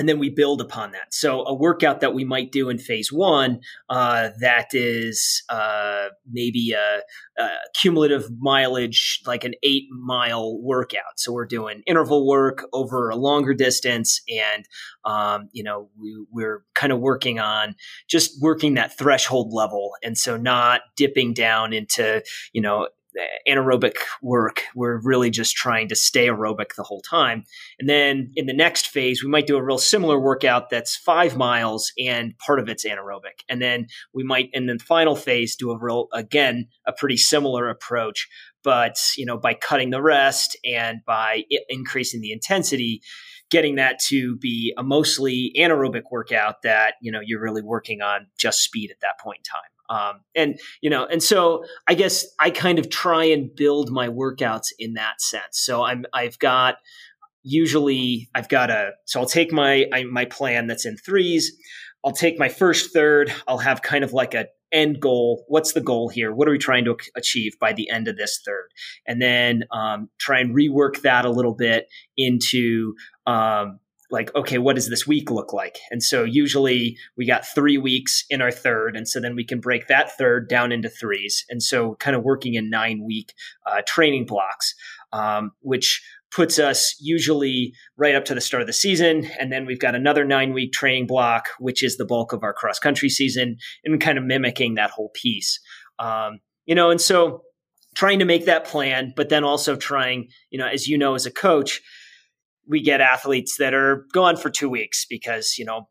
and then we build upon that. So a workout that we might do in phase one uh, that is uh, maybe a, a, cumulative mileage, like an eight mile workout. So we're doing interval work over a longer distance, and um, you know we, we're kind of working on just working that threshold level, and so not dipping down into you know anaerobic work. We're really just trying to stay aerobic the whole time. And then in the next phase, we might do a real similar workout that's five miles and part of it's anaerobic. And then we might, in the final phase, do a real, again, a pretty similar approach. But, you know, by cutting the rest and by increasing the intensity, getting that to be a mostly anaerobic workout that you know you're really working on just speed at that point in time. Um, and you know, and so I guess I kind of try and build my workouts in that sense. So I'm I've got usually I've got a so I'll take my I, my plan that's in threes. I'll take my first third. I'll have kind of like a end goal. What's the goal here? What are we trying to achieve by the end of this third? And then um, try and rework that a little bit into um, like, okay, what does this week look like? And so usually we got three weeks in our third. And so then we can break that third down into threes. And so kind of working in nine week uh, training blocks, um, which puts us usually right up to the start of the season. And then we've got another nine week training block, which is the bulk of our cross country season and kind of mimicking that whole piece. Um, you know, and so trying to make that plan, but then also trying, you know, as you know, as a coach, we get athletes that are gone for two weeks because you know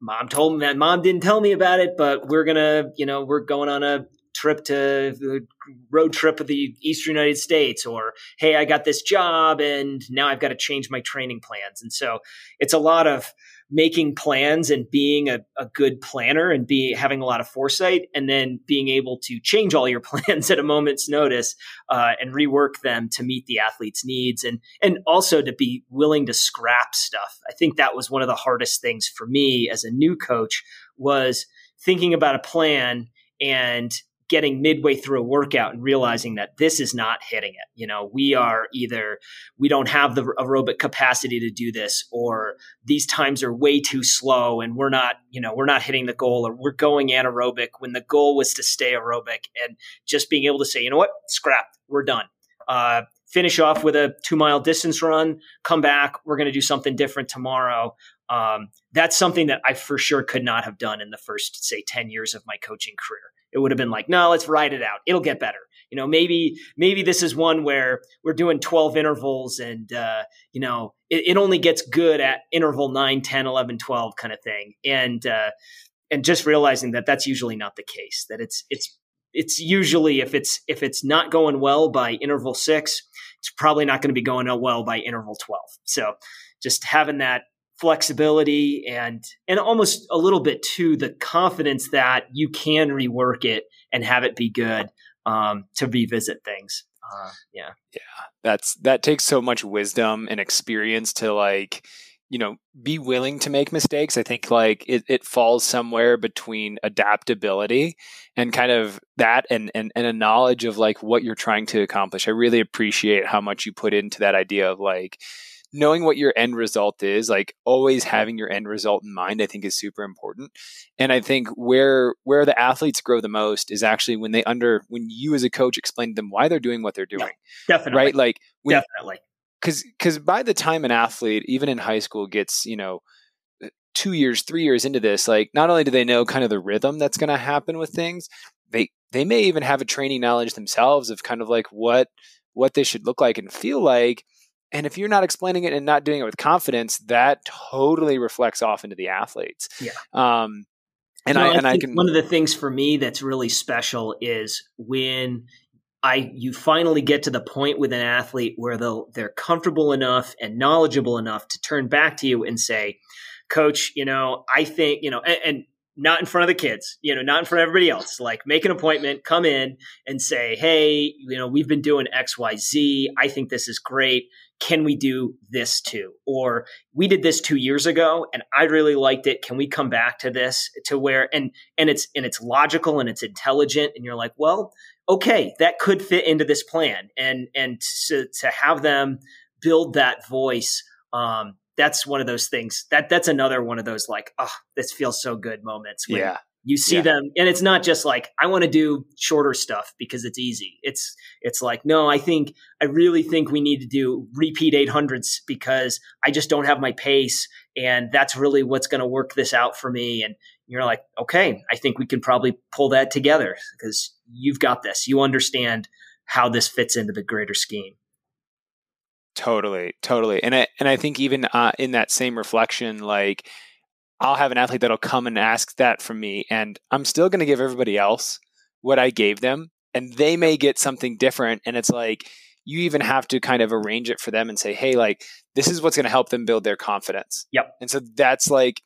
mom told me that mom didn't tell me about it but we're gonna you know we're going on a trip to the road trip of the eastern united states or hey i got this job and now i've got to change my training plans. And so it's a lot of making plans and being a, a good planner and be having a lot of foresight and then being able to change all your plans at a moment's notice uh, and rework them to meet the athlete's needs and and also to be willing to scrap stuff. I think that was one of the hardest things for me as a new coach was thinking about a plan and getting midway through a workout and realizing that this is not hitting it. You know, we are either we don't have the aerobic capacity to do this or these times are way too slow and we're not, you know, we're not hitting the goal or we're going anaerobic when the goal was to stay aerobic and just being able to say, you know what, scrap, we're done. Uh, finish off with a two mile distance run, come back, we're going to do something different tomorrow. Um, that's something that I for sure could not have done in the first, say, 10 years of my coaching career it would have been like, no, let's ride it out. It'll get better. You know, maybe maybe this is one where we're doing 12 intervals and uh, you know, it, it, only gets good at interval 9, 10, 11, 12 kind of thing. And uh, and just realizing that that's usually not the case. That it's it's it's usually if it's if it's not going well by interval 6, it's probably not going to be going well by interval 12. So just having that flexibility and and almost a little bit to the confidence that you can rework it and have it be good um, to revisit things. Uh, yeah, yeah, that's that takes so much wisdom and experience to like you know be willing to make mistakes. I think like it, it falls somewhere between adaptability and kind of that and, and and a knowledge of like what you're trying to accomplish. I really appreciate how much you put into that idea of like knowing what your end result is, like always having your end result in mind, I think is super important. And I think where where the athletes grow the most is actually when they under when you as a coach explain to them why they're doing what they're doing. Yeah, definitely. Right? Like when, definitely. Cuz cuz by the time an athlete even in high school gets, you know, uh, 2 years, 3 years into this, like not only do they know kind of the rhythm that's going to happen with things, they they may even have a training knowledge themselves of kind of like what what they should look like and feel like and if you're not explaining it and not doing it with confidence, that totally reflects off into the athletes. Yeah. Um, and I, and I can one of the things for me that's really special is when I you finally get to the point with an athlete where they'll they're comfortable enough and knowledgeable enough to turn back to you and say, "Coach, you know, I think you know," and, and not in front of the kids, you know, not in front of everybody else. Like make an appointment, come in and say, "Hey, you know, we've been doing X, Y, Z. I think this is great can we do this too? Or we did this two years ago and I really liked it. Can we come back to this to where and and it's and it's logical and it's intelligent and you're like, well, okay, that could fit into this plan. And and to, to have them build that voice, um, that's one of those things that that's another one of those like, oh, this feels so good moments. When, yeah. You see yeah. them, and it's not just like I want to do shorter stuff because it's easy. It's it's like no, I think I really think we need to do repeat 800s because I just don't have my pace, and that's really what's going to work this out for me. And you're like, okay, I think we can probably pull that together because you've got this. You understand how this fits into the greater scheme. Totally, totally, and I and I think even uh, in that same reflection, like I'll have an athlete that'll come and ask that from me, and I'm still going to give everybody else what I gave them, and they may get something different. And it's like you even have to kind of arrange it for them and say, hey, like this is what's going to help them build their confidence. Yep. And so that's like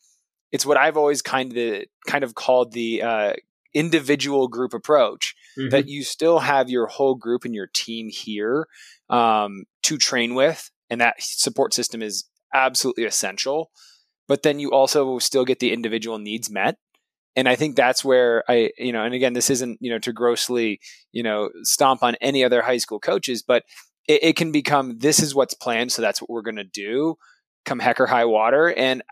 it's what I've always kind of kind of called the uh, individual group approach. Mm-hmm. That you still have your whole group and your team here um, to train with, and that support system is absolutely essential. But then you also still get the individual needs met and I think that's where I, you know, and again, this isn't, you know, to grossly, you know, stomp on any other high school coaches, but it, it can become this is what's planned, so that's what we're going to do, come heck or high water, and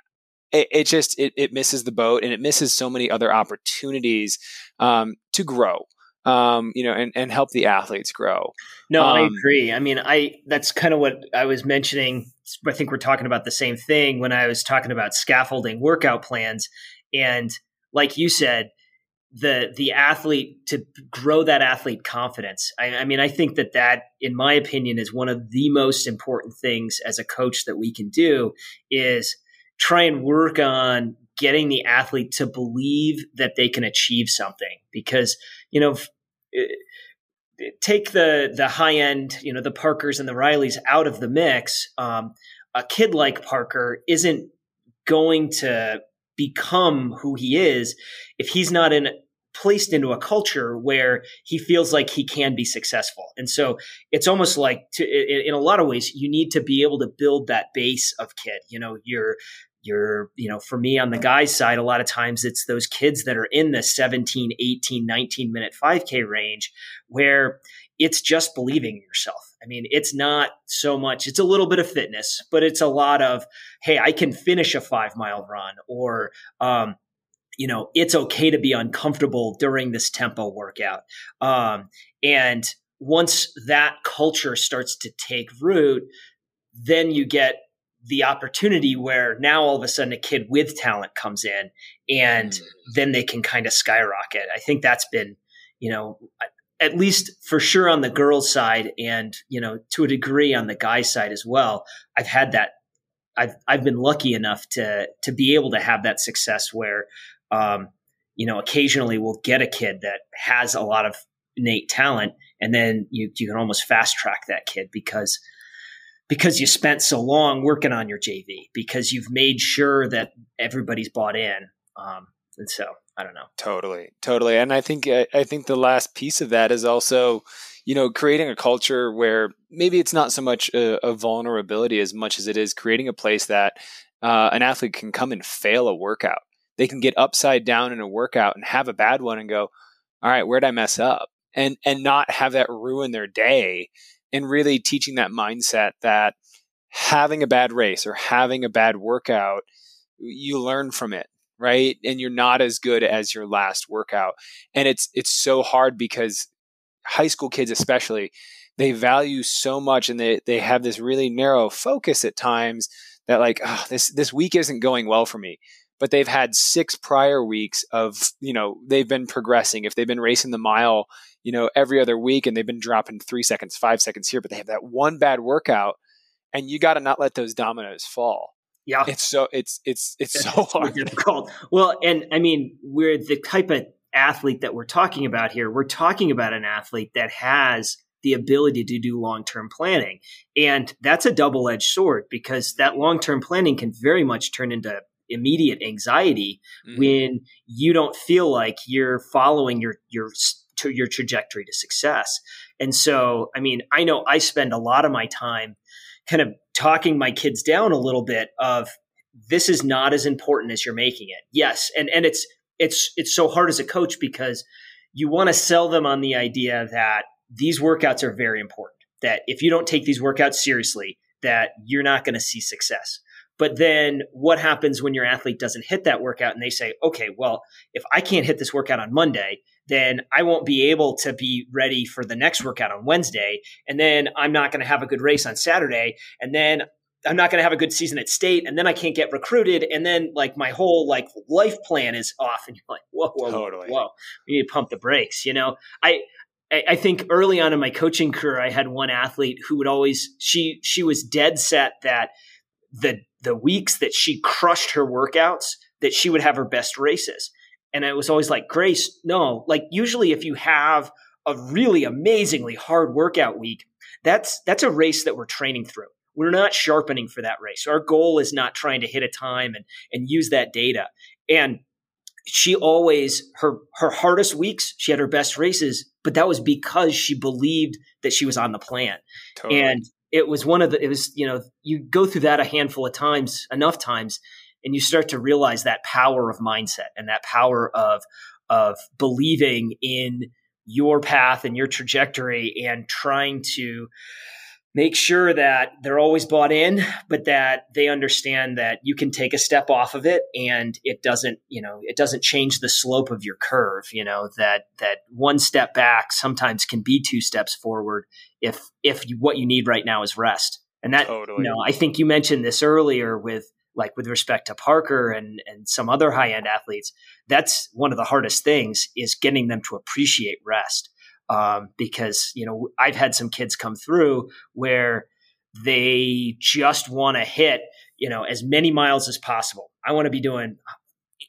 it, it just it, it, misses the boat, and it misses so many other opportunities um, to grow. Um, you know, and, and help the athletes grow. No, um, I agree. I mean, I that's kind of what I was mentioning. I think we're talking about the same thing when I was talking about scaffolding workout plans. And like you said, the the athlete to grow that athlete confidence. I, I, mean, I think that that, in my opinion, is one of the most important things as a coach that we can do is try and work on getting the athlete to believe that they can achieve something. Because you know, take the the high end, you know, the Parkers and the Rileys out of the mix. Um, a kid like Parker isn't going to become who he is if he's not in placed into a culture where he feels like he can be successful. And so it's almost like to, in, a lot of ways, you need to be able to build that base of kid. You know, you're, you're, you know, for me on the guy's side, a lot of times it's those kids that are in the 17, 18, 19 minute 5K range where it's just believing in yourself. I mean, it's not so much, it's a little bit of fitness, but it's a lot of, hey, I can finish a five mile run or, um, you know, it's okay to be uncomfortable during this tempo workout. Um, and once that culture starts to take root, then you get the opportunity where now all of a sudden a kid with talent comes in and mm. then they can kind of skyrocket. I think that's been, you know, at least for sure on the girls side and you know to a degree on the guy side as well i've had that i've i've been lucky enough to to be able to have that success where um you know occasionally we'll get a kid that has a lot of innate talent and then you you can almost fast track that kid because because you spent so long working on your JV because you've made sure that everybody's bought in um and so I don't know. Totally, totally, and I think I think the last piece of that is also, you know, creating a culture where maybe it's not so much a, a vulnerability as much as it is creating a place that uh, an athlete can come and fail a workout. They can get upside down in a workout and have a bad one and go, "All right, where'd I mess up?" and and not have that ruin their day. And really teaching that mindset that having a bad race or having a bad workout, you learn from it right? And you're not as good as your last workout. And it's it's so hard because high school kids especially they value so much and they they have this really narrow focus at times that like oh, this this week isn't going well for me. But they've had six prior weeks of you know they've been progressing. If they've been racing the mile you know every other week and they've been dropping three seconds five seconds here but they have that one bad workout and you got to not let those dominoes fall yeah, it's so it's it's it's, it's so hard. difficult. Well, and I mean, we're the type of athlete that we're talking about here. We're talking about an athlete that has the ability to do long term planning, and that's a double edged sword because that long term planning can very much turn into immediate anxiety mm-hmm. when you don't feel like you're following your your to your trajectory to success. And so, I mean, I know I spend a lot of my time kind of talking my kids down a little bit of this is not as important as you're making it. Yes, and and it's it's it's so hard as a coach because you want to sell them on the idea that these workouts are very important. That if you don't take these workouts seriously, that you're not going to see success. But then what happens when your athlete doesn't hit that workout and they say, okay, well, if I can't hit this workout on Monday, then I won't be able to be ready for the next workout on Wednesday. And then I'm not going to have a good race on Saturday. And then I'm not going to have a good season at state. And then I can't get recruited. And then like my whole like life plan is off. And you're like, whoa, whoa, totally. whoa, we need to pump the brakes. You know, I, I think early on in my coaching career, I had one athlete who would always she she was dead set that the the weeks that she crushed her workouts that she would have her best races. And it was always like, Grace, no, like usually if you have a really amazingly hard workout week, that's that's a race that we're training through. We're not sharpening for that race. Our goal is not trying to hit a time and and use that data. And she always her her hardest weeks, she had her best races, but that was because she believed that she was on the plan. Totally. And it was one of the it was, you know, you go through that a handful of times, enough times, and you start to realize that power of mindset and that power of of believing in your path and your trajectory and trying to make sure that they're always bought in but that they understand that you can take a step off of it and it doesn't you know it doesn't change the slope of your curve you know that that one step back sometimes can be two steps forward if if you, what you need right now is rest and that totally. you know i think you mentioned this earlier with like with respect to Parker and and some other high end athletes, that's one of the hardest things is getting them to appreciate rest. Um, because you know I've had some kids come through where they just want to hit you know as many miles as possible. I want to be doing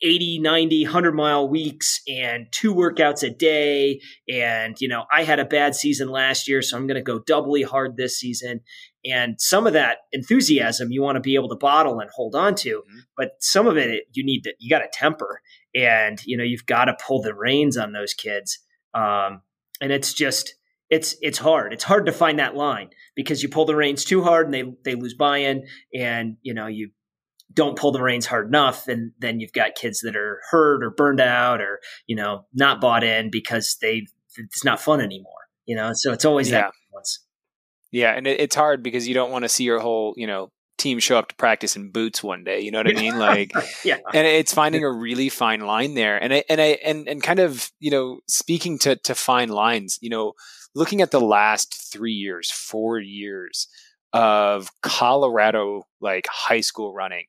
80, 90, 100 mile weeks and two workouts a day. And, you know, I had a bad season last year, so I'm going to go doubly hard this season. And some of that enthusiasm you want to be able to bottle and hold on to, mm-hmm. but some of it you need to, you got to temper and, you know, you've got to pull the reins on those kids. Um, and it's just, it's it's hard. It's hard to find that line because you pull the reins too hard and they they lose buy-in, and you know you don't pull the reins hard enough and then you've got kids that are hurt or burned out or you know not bought in because they it's not fun anymore you know so it's always yeah. that balance. Yeah and it, it's hard because you don't want to see your whole you know team show up to practice in boots one day you know what i mean like yeah and it's finding a really fine line there and i and i and, and kind of you know speaking to to fine lines you know looking at the last three years four years of Colorado like high school running.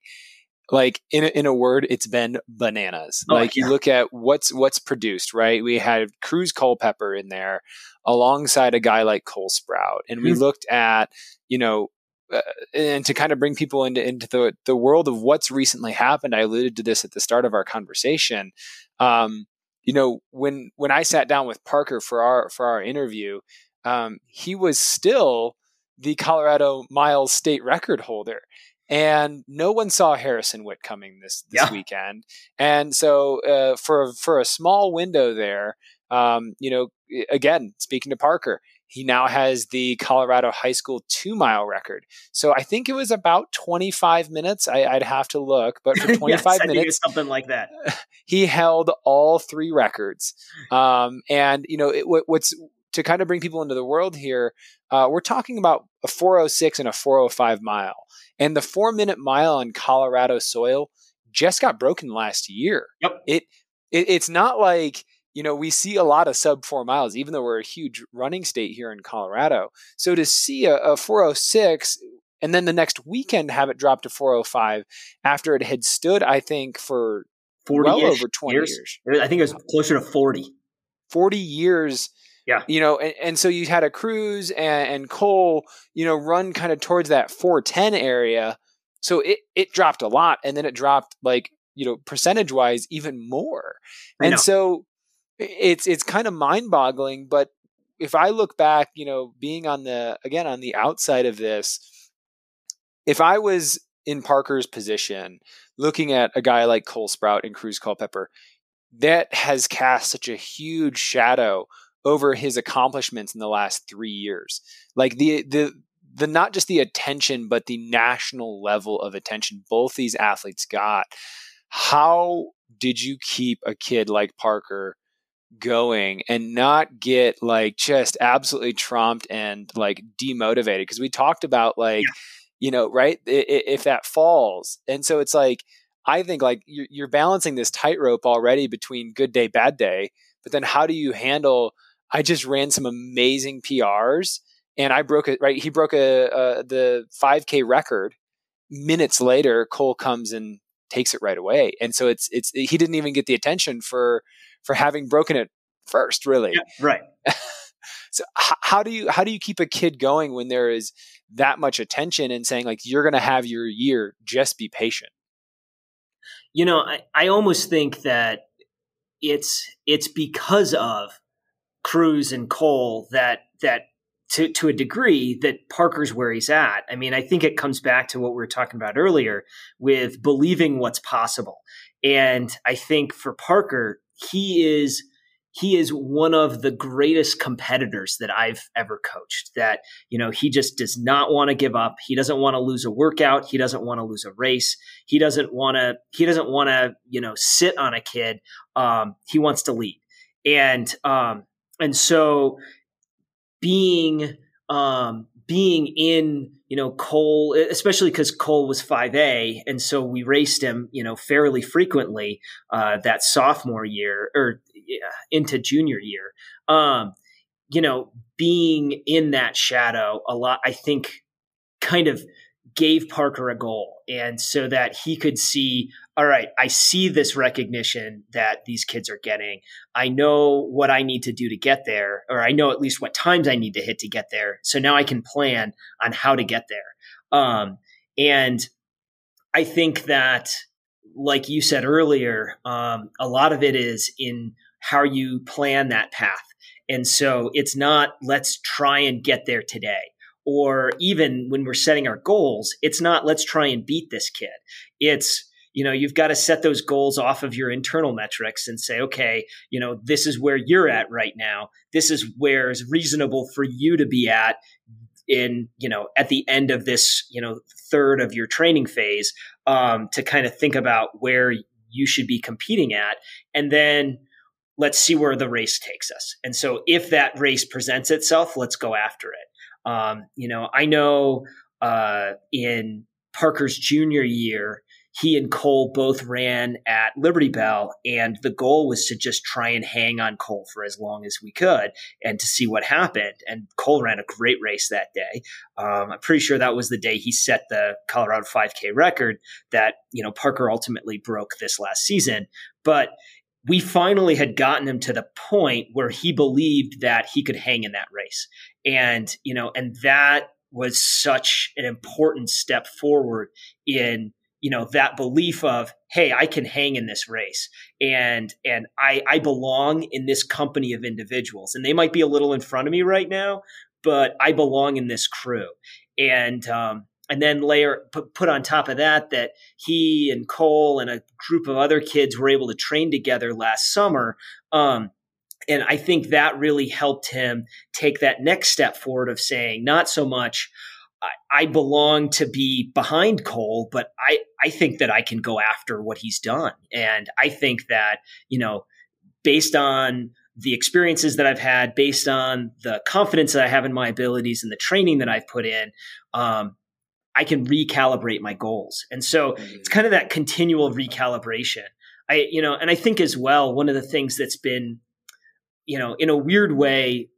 Like in a, in a word, it's been bananas. Oh, like yeah. you look at what's what's produced, right? We had Cruz Culpepper in there alongside a guy like Cole Sprout, and we mm-hmm. looked at you know uh, and to kind of bring people into into the the world of what's recently happened. I alluded to this at the start of our conversation. Um, you know, when when I sat down with Parker for our for our interview, um, he was still the Colorado Miles state record holder. And no one saw Harrison Witt coming this, this yeah. weekend. And so uh, for, for a small window there, um, you know, again, speaking to Parker, he now has the Colorado high school two mile record. So I think it was about 25 minutes. I, would have to look, but for 25 yes, minutes, something like that, he held all three records. Um, and you know, it, what's to kind of bring people into the world here, uh, we're talking about a 406 and a 405 mile. And the four minute mile on Colorado soil just got broken last year. Yep. It, it it's not like you know we see a lot of sub four miles, even though we're a huge running state here in Colorado. So to see a, a 406 and then the next weekend have it drop to 405 after it had stood, I think for well over 20 years. years. I think it was closer to 40. 40 years yeah. You know, and, and so you had a Cruz and, and Cole, you know, run kind of towards that 410 area. So it, it dropped a lot and then it dropped like, you know, percentage wise even more. And so it's it's kind of mind boggling. But if I look back, you know, being on the again on the outside of this, if I was in Parker's position, looking at a guy like Cole Sprout and Cruz Culpepper, that has cast such a huge shadow over his accomplishments in the last three years. Like the the the not just the attention, but the national level of attention both these athletes got. How did you keep a kid like Parker going and not get like just absolutely trumped and like demotivated? Because we talked about like, yeah. you know, right? If that falls. And so it's like, I think like you're balancing this tightrope already between good day, bad day. But then how do you handle I just ran some amazing PRs and I broke it right. He broke a, a, the 5K record. Minutes later, Cole comes and takes it right away, and so it's it's he didn't even get the attention for for having broken it first, really. Yeah, right. so h- how do you how do you keep a kid going when there is that much attention and saying like you're going to have your year? Just be patient. You know, I, I almost think that it's it's because of Cruz and Cole that that to to a degree that Parker's where he's at. I mean, I think it comes back to what we were talking about earlier with believing what's possible. And I think for Parker, he is he is one of the greatest competitors that I've ever coached. That, you know, he just does not want to give up. He doesn't want to lose a workout. He doesn't want to lose a race. He doesn't want to, he doesn't want to, you know, sit on a kid. Um, he wants to lead. And, um, and so being, um, being in you know Cole, especially because Cole was five A, and so we raced him you know fairly frequently uh, that sophomore year or into junior year. Um, you know, being in that shadow a lot, I think, kind of gave Parker a goal, and so that he could see all right, I see this recognition that these kids are getting. I know what I need to do to get there, or I know at least what times I need to hit to get there. So now I can plan on how to get there. Um, and I think that, like you said earlier, um, a lot of it is in how you plan that path. And so it's not let's try and get there today. Or even when we're setting our goals, it's not let's try and beat this kid. It's you know you've got to set those goals off of your internal metrics and say okay you know this is where you're at right now. This is where is reasonable for you to be at in you know at the end of this you know third of your training phase um, to kind of think about where you should be competing at and then let's see where the race takes us. And so if that race presents itself let's go after it um, you know i know uh, in parker's junior year he and Cole both ran at Liberty Bell, and the goal was to just try and hang on Cole for as long as we could and to see what happened. And Cole ran a great race that day. Um, I'm pretty sure that was the day he set the Colorado 5K record that you know Parker ultimately broke this last season. But we finally had gotten him to the point where he believed that he could hang in that race, and you know, and that was such an important step forward in you know that belief of hey i can hang in this race. And and i i belong in this company of individuals. And they might be a little in front of me right now but i belong in this crew. And um and then layer put, on top of that that he and cole and a group of other kids were able to train together last summer um and i think that really helped him take that next step forward of saying not so much I, belong to be behind Cole, but I, I think that I can go after what he's done. And I think that, you know, based on the experiences that I've had, based on the confidence that I have in my abilities and the training that I've put in, um, I can recalibrate my goals. And so mm-hmm. it's kind of that continual recalibration. I, you know, and I think as well, one of the things that's been, you know, in a weird way,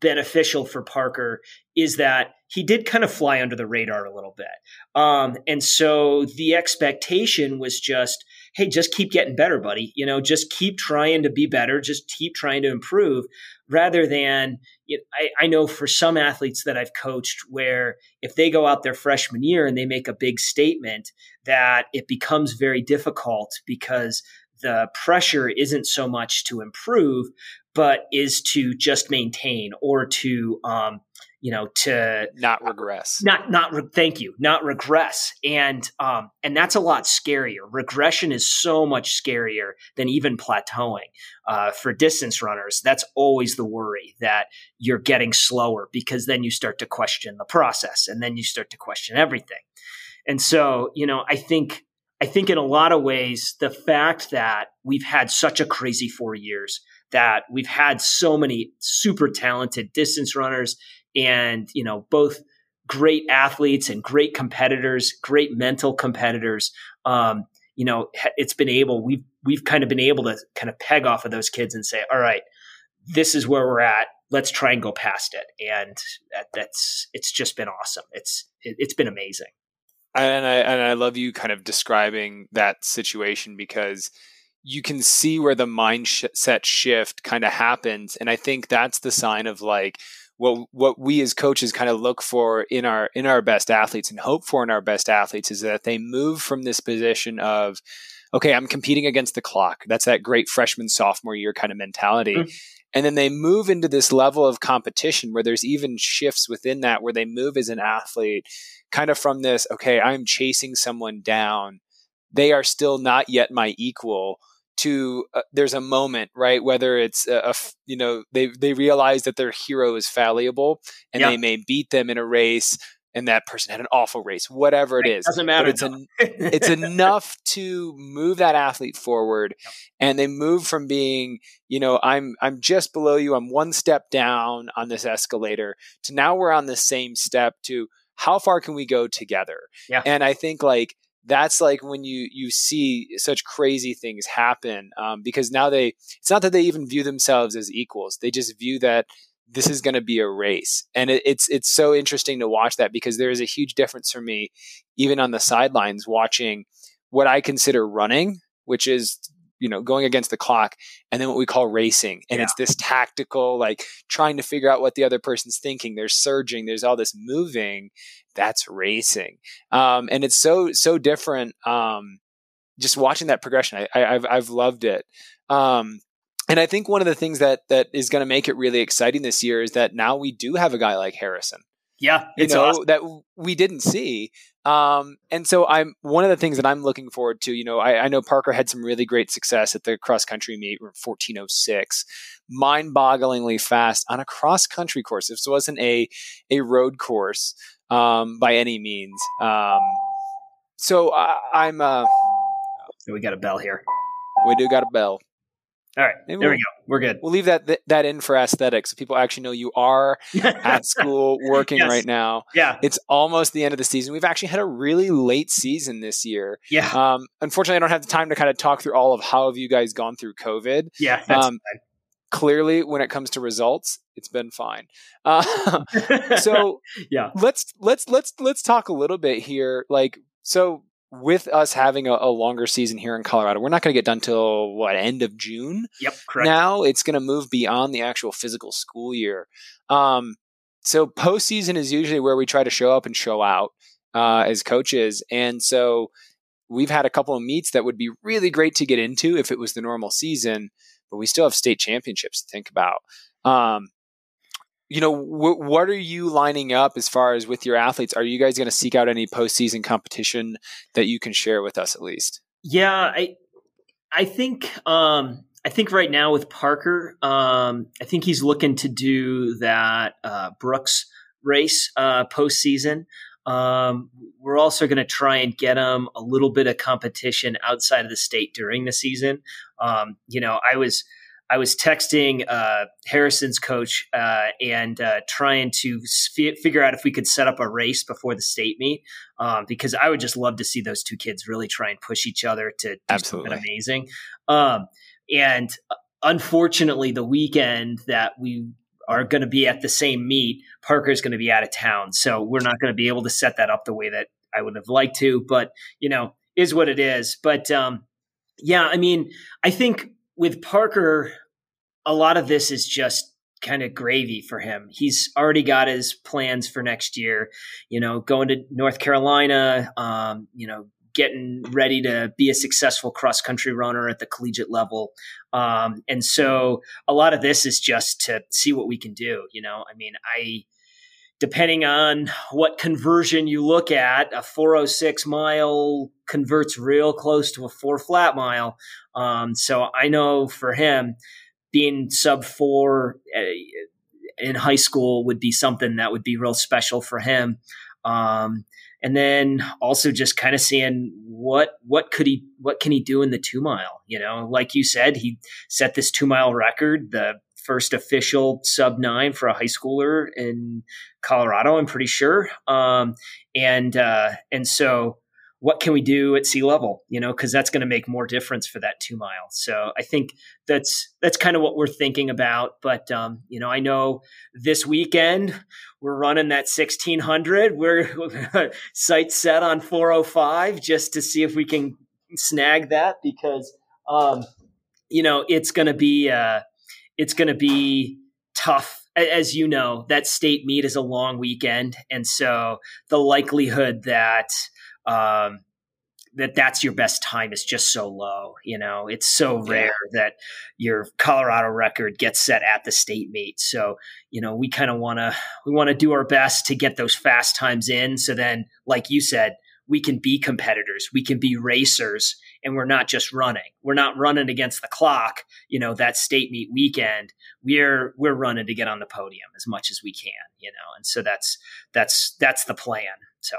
beneficial for Parker is that he did kind of fly under the radar a little bit. Um, and so the expectation was just, hey, just keep getting better, buddy. You know, just keep trying to be better, just keep trying to improve rather than, you know, I, I know for some athletes that I've coached where if they go out their freshman year and they make a big statement, that it becomes very difficult because the pressure isn't so much to improve, but is to just maintain or to um, you know to not regress. Not not re- thank you not regress. And um and that's a lot scarier. Regression is so much scarier than even plateauing uh, for distance runners. That's always the worry that you're getting slower because then you start to question the process and then you start to question everything. And so you know i think i think in a lot of ways the fact that we've had such a crazy four years that we've had so many super talented distance runners and, you know, both great athletes and great competitors, great mental competitors. Um, you know, it's been able, we've, we've kind of been able to kind of peg off of those kids and say, all right, this is where we're at. Let's try and go past it. And that, that's, it's just been awesome. It's, it, it's been amazing. And I, and I love you kind of describing that situation because you can see where the mindset shift kind of happens and i think that's the sign of like what what we as coaches kind of look for in our in our best athletes and hope for in our best athletes is that they move from this position of okay i'm competing against the clock that's that great freshman sophomore year kind of mentality mm-hmm. And then they move into this level of competition where there's even shifts within that where they move as an athlete kind of from this, okay, I'm chasing someone down. They are still not yet my equal to uh, there's a moment right whether it's a, a, you know they they realize that their hero is fallible and yep. they may beat them in a race and that person had an awful race whatever it is doesn't matter it's, an, it's enough to move that athlete forward yep. and they move from being you know i'm i'm just below you i'm one step down on this escalator to now we're on the same step to how far can we go together yeah. and i think like that's like when you you see such crazy things happen um, because now they it's not that they even view themselves as equals they just view that this is going to be a race. And it, it's it's so interesting to watch that because there is a huge difference for me even on the sidelines watching what i consider running which is you know going against the clock and then what we call racing and yeah. it's this tactical like trying to figure out what the other person's thinking there's surging there's all this moving that's racing um, and it's so so different um, just watching that progression I, have I've loved it um, and I think one of the things that that is going to make it really exciting this year is that now we do have a guy like Harrison yeah, it's you know, awesome. that we didn't see. Um, and so I'm one of the things that I'm looking forward to. You know, I, I know Parker had some really great success at the cross country meet, 1406, mind-bogglingly fast on a cross country course. This wasn't a a road course um, by any means. Um, so I, am Uh, we got a bell here. We do got a bell. All right, Maybe there we'll, we go. We're good. We'll leave that that in for aesthetics, so people actually know you are at school working yes. right now. Yeah, it's almost the end of the season. We've actually had a really late season this year. Yeah. Um, unfortunately, I don't have the time to kind of talk through all of how have you guys gone through COVID. Yeah. um, clearly, when it comes to results, it's been fine. Uh, so yeah, let's let's let's let's talk a little bit here. Like so, with us having a, a, longer season here in Colorado, we're not going to get done till what end of June. Yep, correct. Now it's going to move beyond the actual physical school year. Um, so postseason is usually where we try to show up and show out uh, as coaches, and so we've had a couple of meets that would be really great to get into if it was the normal season, but we still have state championships to think about. Um, you know, wh- what are you lining up as far as with your athletes? Are you guys going to seek out any postseason competition that you can share with us at least? Yeah, I, I think, um, I think right now with Parker, um, I think he's looking to do that uh, Brooks race uh, postseason. Um, we're also going to try and get him a little bit of competition outside of the state during the season. Um, you know, I was I was texting uh, Harrison's coach uh, and uh, trying to f- figure out if we could set up a race before the state meet um, because I would just love to see those two kids really try and push each other to do Absolutely. something amazing. Um, and uh, unfortunately, the weekend that we are going to be at the same meet, Parker's going to be out of town, so we're not going to be able to set that up the way that I would have liked to. But you know, is what it is. But um, yeah, I mean, I think with Parker, a lot of this is just kind of gravy for him. He's already got his plans for next year, you know, going to North Carolina, um, you know, getting ready to be a successful cross country runner at the collegiate level. Um, and so a lot of this is just to see what we can do. You know, I mean, I, depending on what conversion you look at, a 406 mile converts real close to a four flat mile. Um, so I know for him, being sub four uh, in high school would be something that would be real special for him. Um, and then also just kind of seeing what what could he what can he do in the two mile? You know, like you said, he set this two mile record, the first official sub nine for a high schooler in Colorado. I'm pretty sure, um, and uh, and so what can we do at sea level you know because that's going to make more difference for that two mile so i think that's that's kind of what we're thinking about but um, you know i know this weekend we're running that 1600 we're sight set on 405 just to see if we can snag that because um, you know it's going to be uh, it's going to be tough as you know that state meet is a long weekend and so the likelihood that um, that that's your best time is just so low. You know, it's so rare that your Colorado record gets set at the state meet. So, you know, we kind of want to we want to do our best to get those fast times in. So then, like you said, we can be competitors, we can be racers, and we're not just running. We're not running against the clock. You know, that state meet weekend, we're we're running to get on the podium as much as we can. You know, and so that's that's that's the plan. So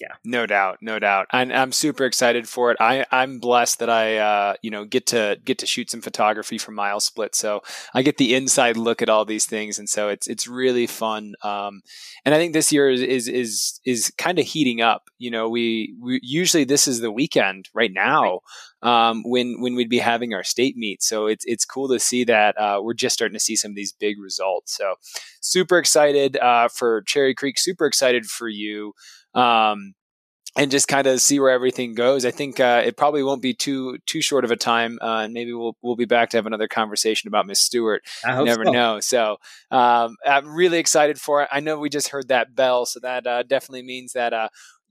yeah. No doubt no doubt. I'm, I'm super excited for it. I, i'm blessed that i uh, you know get to get to shoot some photography for MileSplit. So i get the inside look at all these things. And so it's it's really fun. Um, and i think this year is is is, is kind of heating up. You know we, we usually this is the weekend right now um, when when we'd be having our state meet. So it's it's cool to see that uh, we're just starting to see some of these big results. So super excited uh, for Cherry Creek. Super excited for you um, and just kind of see where everything goes. I think uh, it probably won't be too too short of a time, uh, and maybe we'll we'll be back to have another conversation about Miss Stewart. I you never so. know. So um, I'm really excited for it. I know we just heard that bell, so that uh, definitely means that uh,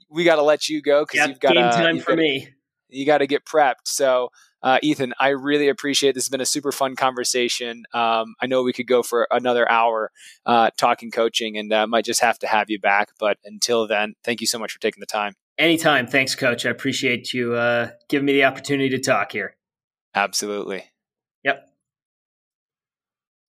we got to let you go because yep, you've got game time for gotta, me. You got to get prepped. So uh, Ethan, I really appreciate this. has been a super fun conversation. Um, I know we could go for another hour uh, talking coaching and uh, might just have to have you back. But until then, thank you so much for taking the time. Anytime. Thanks, coach. I appreciate you uh, giving me the opportunity to talk here. Absolutely.